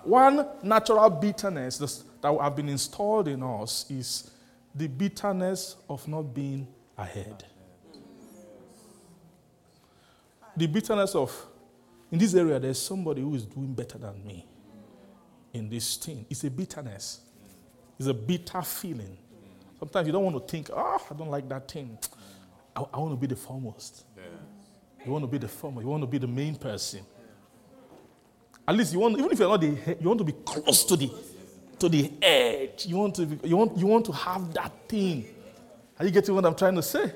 One natural bitterness that have been installed in us is the bitterness of not being ahead. The bitterness of, in this area, there's somebody who is doing better than me in this thing. It's a bitterness, it's a bitter feeling. Sometimes you don't want to think, ah, I don't like that thing. I, I want to be the foremost. You want to be the foremost. You want to be the main person. At least you want, even if you're not the you want to be close to the, to the edge. You want to, be, you want, you want to have that thing. Are you getting what I'm trying to say?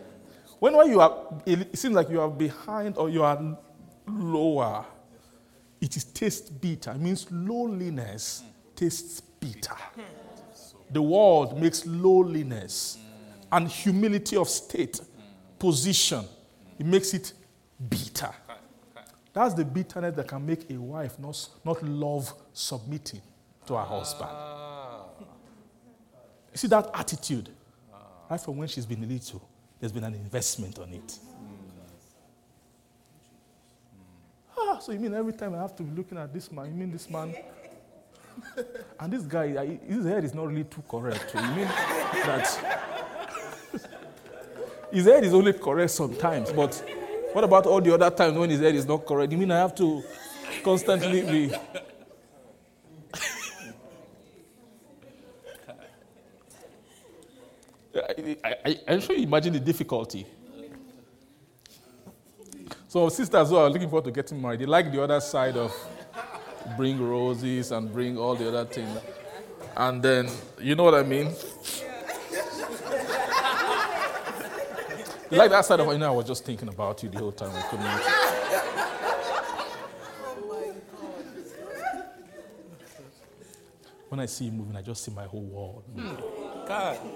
When, when you are, it seems like you are behind or you are lower, it is taste bitter. It means lowliness tastes bitter. The world makes lowliness and humility of state, position, it makes it bitter. That's the bitterness that can make a wife not, not love submitting to her husband. You see that attitude? Right from when she's been little, there's been an investment on it. Ah, so you mean every time I have to be looking at this man, you mean this man? and this guy, his head is not really too correct. You mean that his head is only correct sometimes, but what about all the other times when his head is not correct? You mean I have to constantly be. I, I, I'm sure you imagine the difficulty. So sisters who are looking forward to getting married, they like the other side of bring roses and bring all the other things. And then, you know what I mean? Like that side of, you know, I was just thinking about you the whole time. When I see you moving, I just see my whole world. God.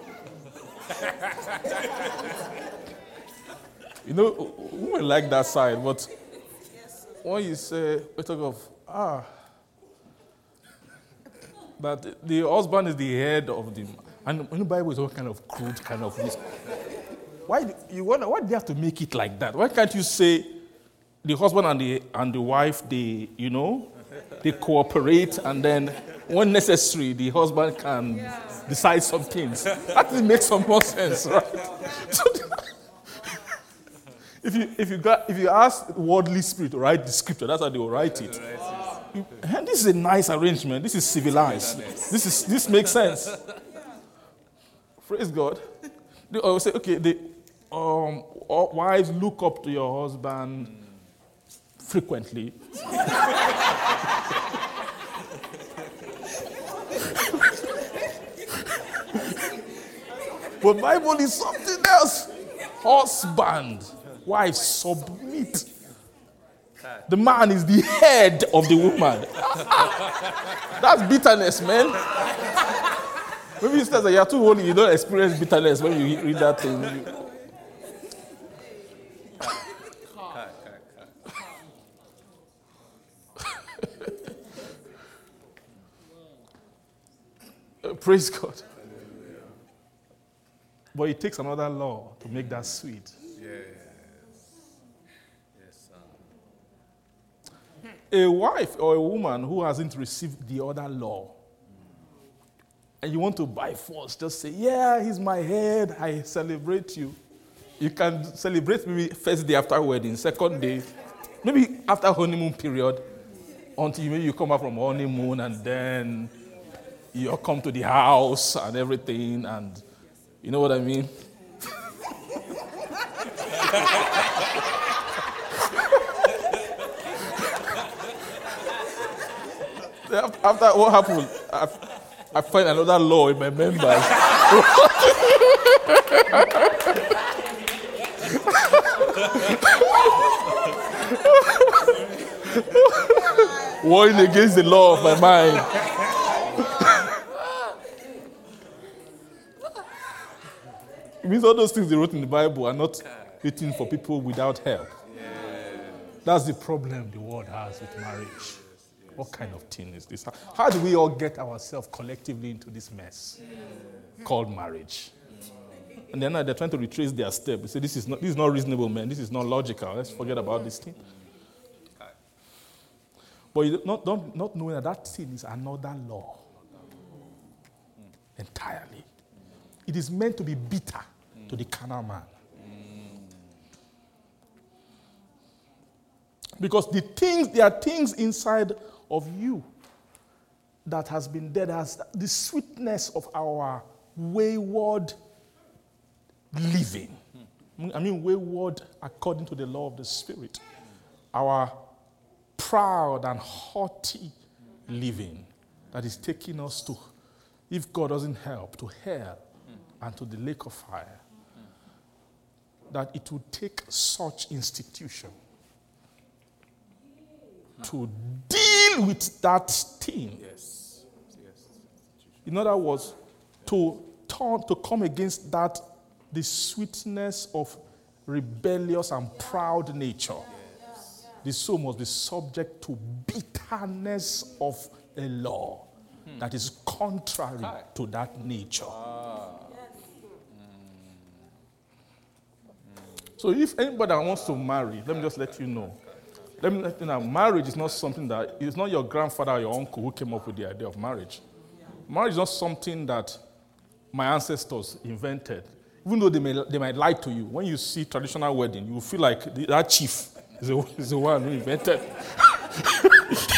You know, women like that side, but when you say, we talk of, ah, that the husband is the head of the, and when the Bible is all kind of crude, kind of this. Why you wonder, why do you have to make it like that? Why can't you say the husband and the, and the wife, they, you know, they cooperate and then when necessary, the husband can decide some things. That makes some more sense, right? So, if you, if, you got, if you ask worldly spirit to write the scripture, that's how they will write it. You- and this is a nice arrangement. This is civilized. This, is, this makes sense. Praise God. They always say, okay, the um, wives look up to your husband frequently. but Bible is something else. Husband, wife, submit. The man is the head of the woman. That's bitterness, man. Maybe you says that you're too holy, you don't experience bitterness when you read that thing. Praise God. But it takes another law to make that sweet. Yes. Yes, sir. A wife or a woman who hasn't received the other law, and you want to by force just say, Yeah, he's my head, I celebrate you. You can celebrate maybe first day after wedding, second day, maybe after honeymoon period, until maybe you come back from honeymoon and then you come to the house and everything, and you know what I mean? After what happened, I, I find another law in my members. Warring against the law of my mind. It means all those things they wrote in the Bible are not written for people without help. That's the problem the world has with marriage. What kind of thing is this? How do we all get ourselves collectively into this mess called marriage? And then they're trying to retrace their step. They say, this is, not, this is not reasonable, man. This is not logical. Let's forget about this thing. But you not, don't, not knowing that that sin is another law entirely. It is meant to be bitter to the carnal man. Because the things, there are things inside of you that has been dead as the sweetness of our wayward living. I mean, wayward according to the law of the Spirit. Our proud and haughty living that is taking us to, if God doesn't help, to hell and to the lake of fire. That it would take such institution to deal with that thing. Yes. Yes. In other words, to turn to come against that the sweetness of rebellious and proud nature. Yes. The soul must be subject to bitterness of a law hmm. that is contrary to that nature. Ah. So if anybody wants to marry, let me just let you know. Let me let you know, marriage is not something that it's not your grandfather or your uncle who came up with the idea of marriage. Marriage is not something that my ancestors invented. Even though they, may, they might lie to you, when you see traditional wedding, you feel like the, that chief is the, is the one who invented.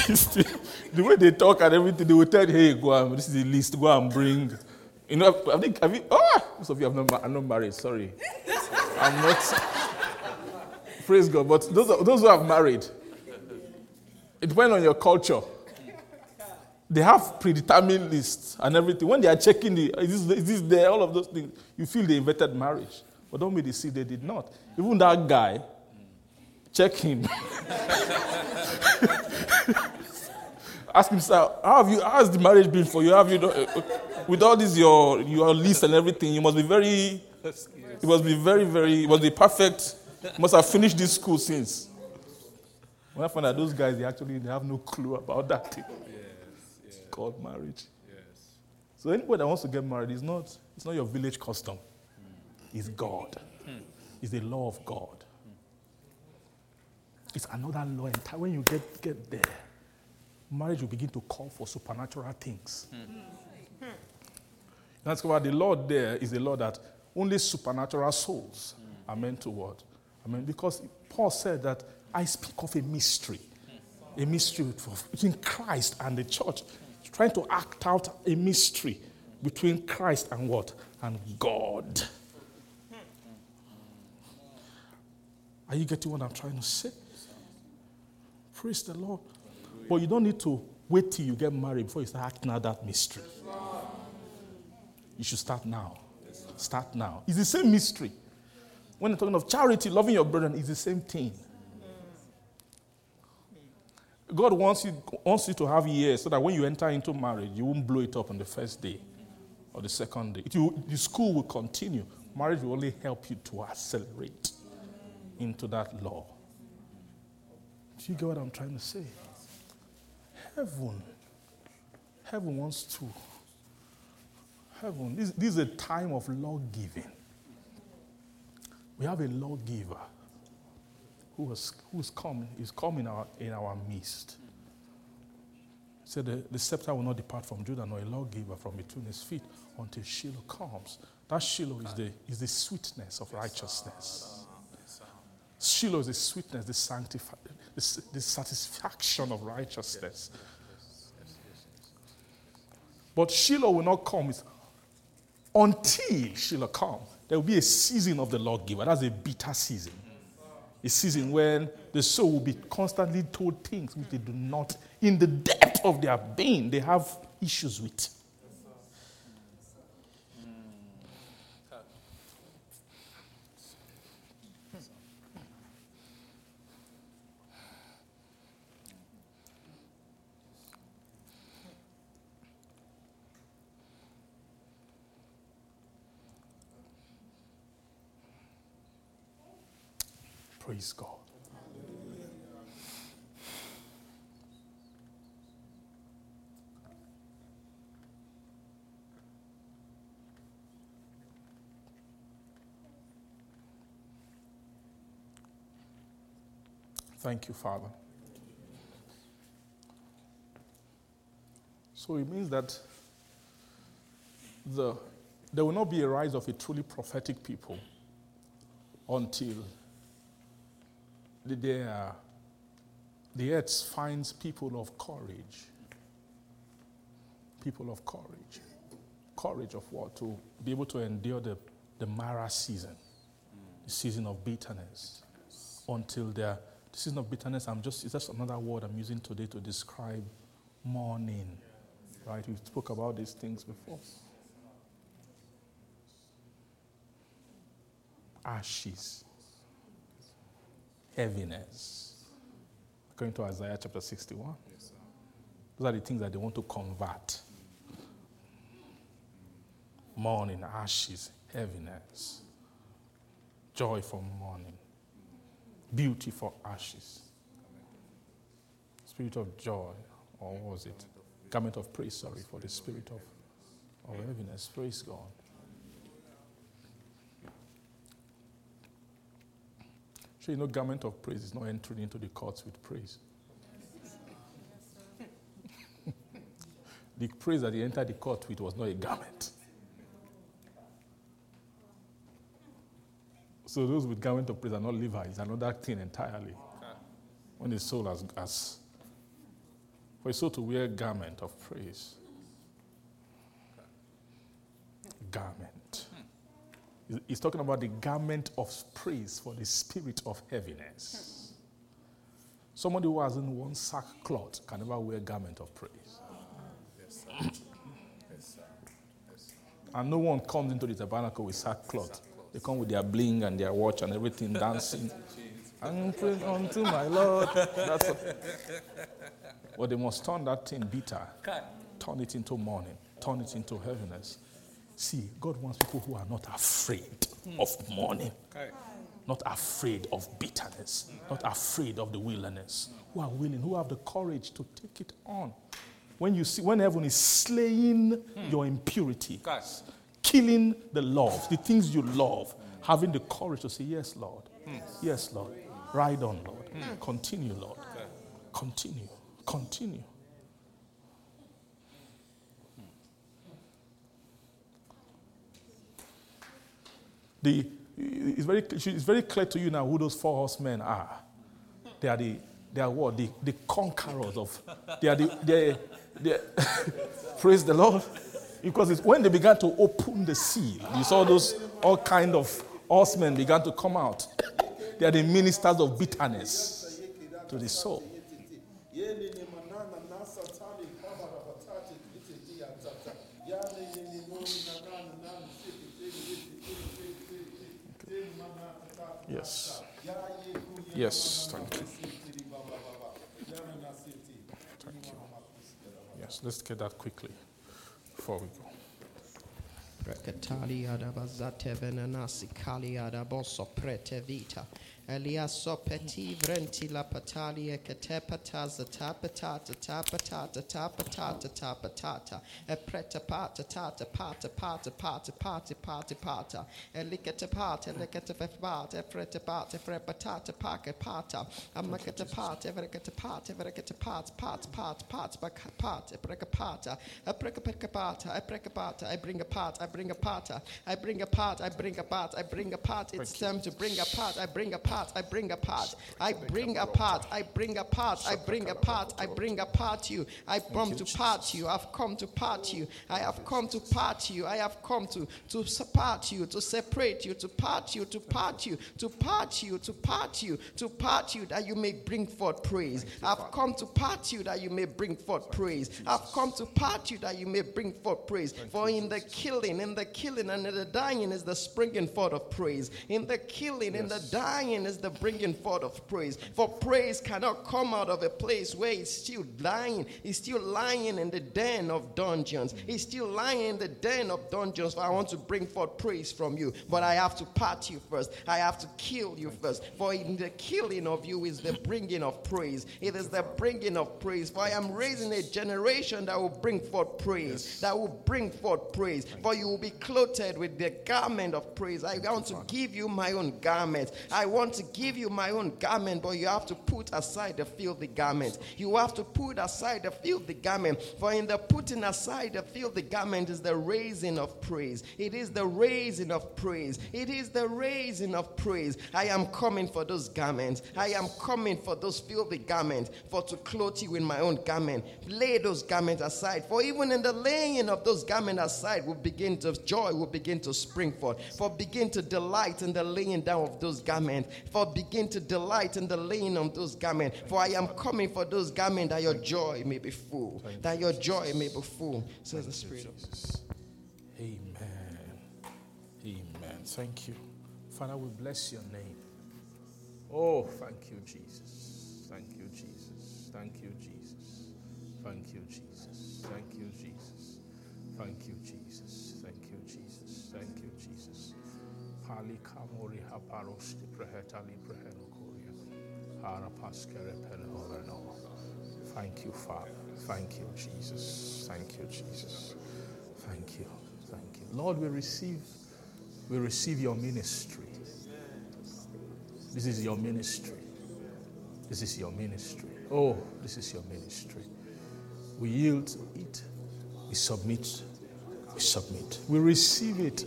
the, the way they talk and everything, they will tell you, hey, go and, this is the list, go and bring. You know, I think, have you, oh, most of you have not, are not married, sorry. I'm not, praise God, but those, those who have married, it depends on your culture. They have predetermined lists and everything. When they are checking the, is this, is this there, all of those things, you feel they invented marriage. But don't be deceived, they did not. Even that guy, check him. Ask him, sir, how have you, how has the marriage been for you? Have you, with all this, your, your list and everything, you must be very, it must be very, very, it must be perfect. Must have finished this school since. When I find that those guys, they actually they have no clue about that thing. It's called marriage. So anybody that wants to get married is not, it's not your village custom. Hmm. It's God. Hmm. It's the law of God. Hmm. It's another law. And When you get, get there, marriage will begin to call for supernatural things. That's why the law there is a law that only supernatural souls are meant to what? I mean, because Paul said that I speak of a mystery, a mystery between Christ and the church, trying to act out a mystery between Christ and what? And God. Are you getting what I'm trying to say? Praise the Lord. But you don't need to wait till you get married before you start acting out that mystery. You should start now. Start now. It's the same mystery. When you're talking of charity, loving your brethren, it's the same thing. God wants you, wants you to have years so that when you enter into marriage, you won't blow it up on the first day or the second day. Will, the school will continue. Marriage will only help you to accelerate into that law. Do you get what I'm trying to say? Heaven, heaven wants to. Heaven, this, this is a time of law giving. We have a lawgiver who has who's come, is come in our, in our midst. He said, the, the scepter will not depart from Judah, nor a lawgiver from between his feet until Shiloh comes. That Shiloh is the, is the sweetness of righteousness. Shiloh is the sweetness, the, sanctifi- the, the satisfaction of righteousness. But Shiloh will not come until Shiloh come. There will be a season of the Lord lawgiver. That's a bitter season. A season when the soul will be constantly told things which they do not, in the depth of their being, they have issues with. Praise God. Thank you, Father. So it means that the, there will not be a rise of a truly prophetic people until the, the, uh, the earth finds people of courage. People of courage. Courage of what? To be able to endure the, the Mara season, the season of bitterness, until their the season of bitterness. I'm just, it's just another word I'm using today to describe mourning. Right? We spoke about these things before. Ashes heaviness. According to Isaiah chapter 61. Yes, Those are the things that they want to convert mourning, ashes, heaviness, joy for mourning, beauty for ashes, spirit of joy, or was it? Garment of praise, sorry, for the spirit of, of heaviness. Praise God. So you know, garment of praise is not entering into the courts with praise. the praise that he entered the court with was not a garment. So those with garment of praise are not Levites, another thing entirely. When the soul has, has for a soul to wear garment of praise. Garment. He's talking about the garment of praise for the spirit of heaviness. Somebody who hasn't worn sackcloth can never wear garment of praise. Yes, sir. Yes, sir. Yes, and no one comes into the tabernacle with sackcloth. They come with their bling and their watch and everything, dancing. and praying unto my Lord. That's what. But they must turn that thing bitter, turn it into mourning, turn it into heaviness. See, God wants people who are not afraid of mourning, okay. not afraid of bitterness, not afraid of the wilderness, who are willing, who have the courage to take it on. When you see, when heaven is slaying hmm. your impurity, killing the love, the things you love, having the courage to say, Yes, Lord. Hmm. Yes, Lord. Ride on, Lord. Hmm. Continue, Lord. Continue. Continue. The, it's, very, it's very clear to you now who those four horsemen are. They are the, they are what? The, the conquerors of, they are the, they, they praise the Lord. Because when they began to open the seal, you saw those, all kind of horsemen began to come out. They are the ministers of bitterness to the soul. Yes. Yes, thank you. Thank you. Yes, let's get that quickly before we go. Rekatali adabazate venanasi kali adaboso prete vita. Elia sopeti vrenti la patalia ketepata zatapata tapata tapata tapata epreta pata tata pata pata pata pata pata pata eliketa pata eliketa fefata efreta pata frepatata paka pata amaketa pata evereketa pata evereketa pata pata pata pata pata pata epreka pata epreka peka pata epreka pata I bring a pot I bring a pata I bring a pot I bring a pot I bring a pot it's time to bring a pot I bring a pot I bring a pot I bring a pot I bring a pot I bring a pot I bring a pot you I come to part you I've come to part you I have come to part you I have come to to part you to separate you to part you to part you to part you to part you to part you that you may bring forth praise I've come to part you that you may bring forth praise I've come to part you that you may bring forth praise for in the killing in the killing and in the dying is the springing forth of praise in the killing in the dying is the bringing forth of praise. For praise cannot come out of a place where it's still lying. It's still lying in the den of dungeons. It's still lying in the den of dungeons. For I want to bring forth praise from you but I have to part you first. I have to kill you first. For in the killing of you is the bringing of praise. It is the bringing of praise. For I am raising a generation that will bring forth praise that will bring forth praise. For you will be clothed with the garment of praise. I want to give you my own garment. I want to give you my own garment but you have to put aside the filthy garment. You have to put aside the filthy garment for in the putting aside the filthy garment is the raising of praise. It is the raising of praise. It is the raising of praise. I am coming for those garments. I am coming for those filthy garments for to clothe you in my own garment. Lay those garments aside for even in the laying of those garments aside will begin to joy will begin to spring forth for begin to delight in the laying down of those garments for begin to delight in the laying of those garments for I am coming for those garments that your joy may be full that your joy may be full says the spirit of Jesus. Amen. Amen. Thank you. Father, we bless your name. Oh, thank you, Jesus. Thank you, Jesus. Thank you, Jesus. Thank you, Jesus. Thank you, Jesus. Thank you, Jesus. Thank you, Jesus. Thank you, Jesus. Pali kamori haparoski Thank you, Father. Thank you, Jesus. Thank you, Jesus. Thank you. Thank you. Lord, we receive we receive your ministry. This is your ministry. This is your ministry. Oh, this is your ministry. We yield to it. We submit. We submit. We receive it.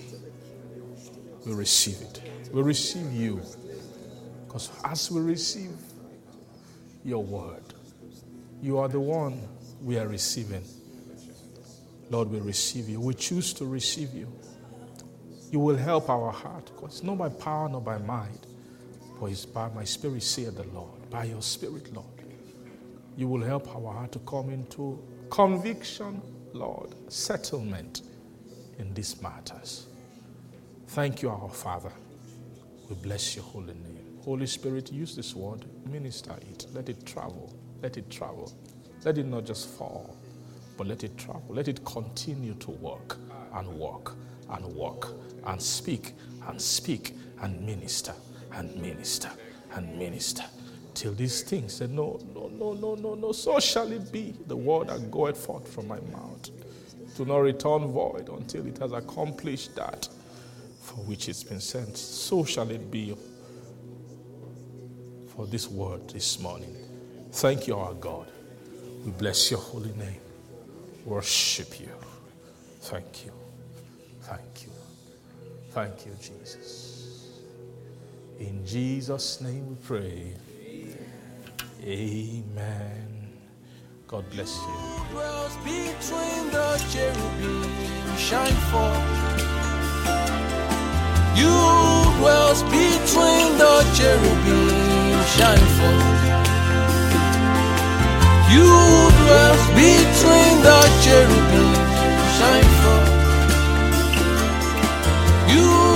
We receive it. We receive you. Because as we receive your word, you are the one we are receiving. Lord, we receive you. We choose to receive you. You will help our heart because not by power nor by might, but it's by my spirit, saith the Lord. By your spirit, Lord. You will help our heart to come into conviction, Lord, settlement in these matters. Thank you, our Father. We bless your holy name. Holy Spirit, use this word, minister it, let it travel, let it travel. Let it not just fall, but let it travel. Let it continue to work and work and work and speak and speak and minister and minister and minister till these things said, No, no, no, no, no, no, so shall it be. The word that goeth forth from my mouth to not return void until it has accomplished that for which it's been sent. So shall it be for this word this morning. Thank you, our God. We bless your holy name. Worship you. Thank you. Thank you. Thank you, Jesus. In Jesus' name we pray. Amen. God bless you. dwells between the cherubim shine forth. You dwells Shine for. You dwell between the cherubim, shine forth. You.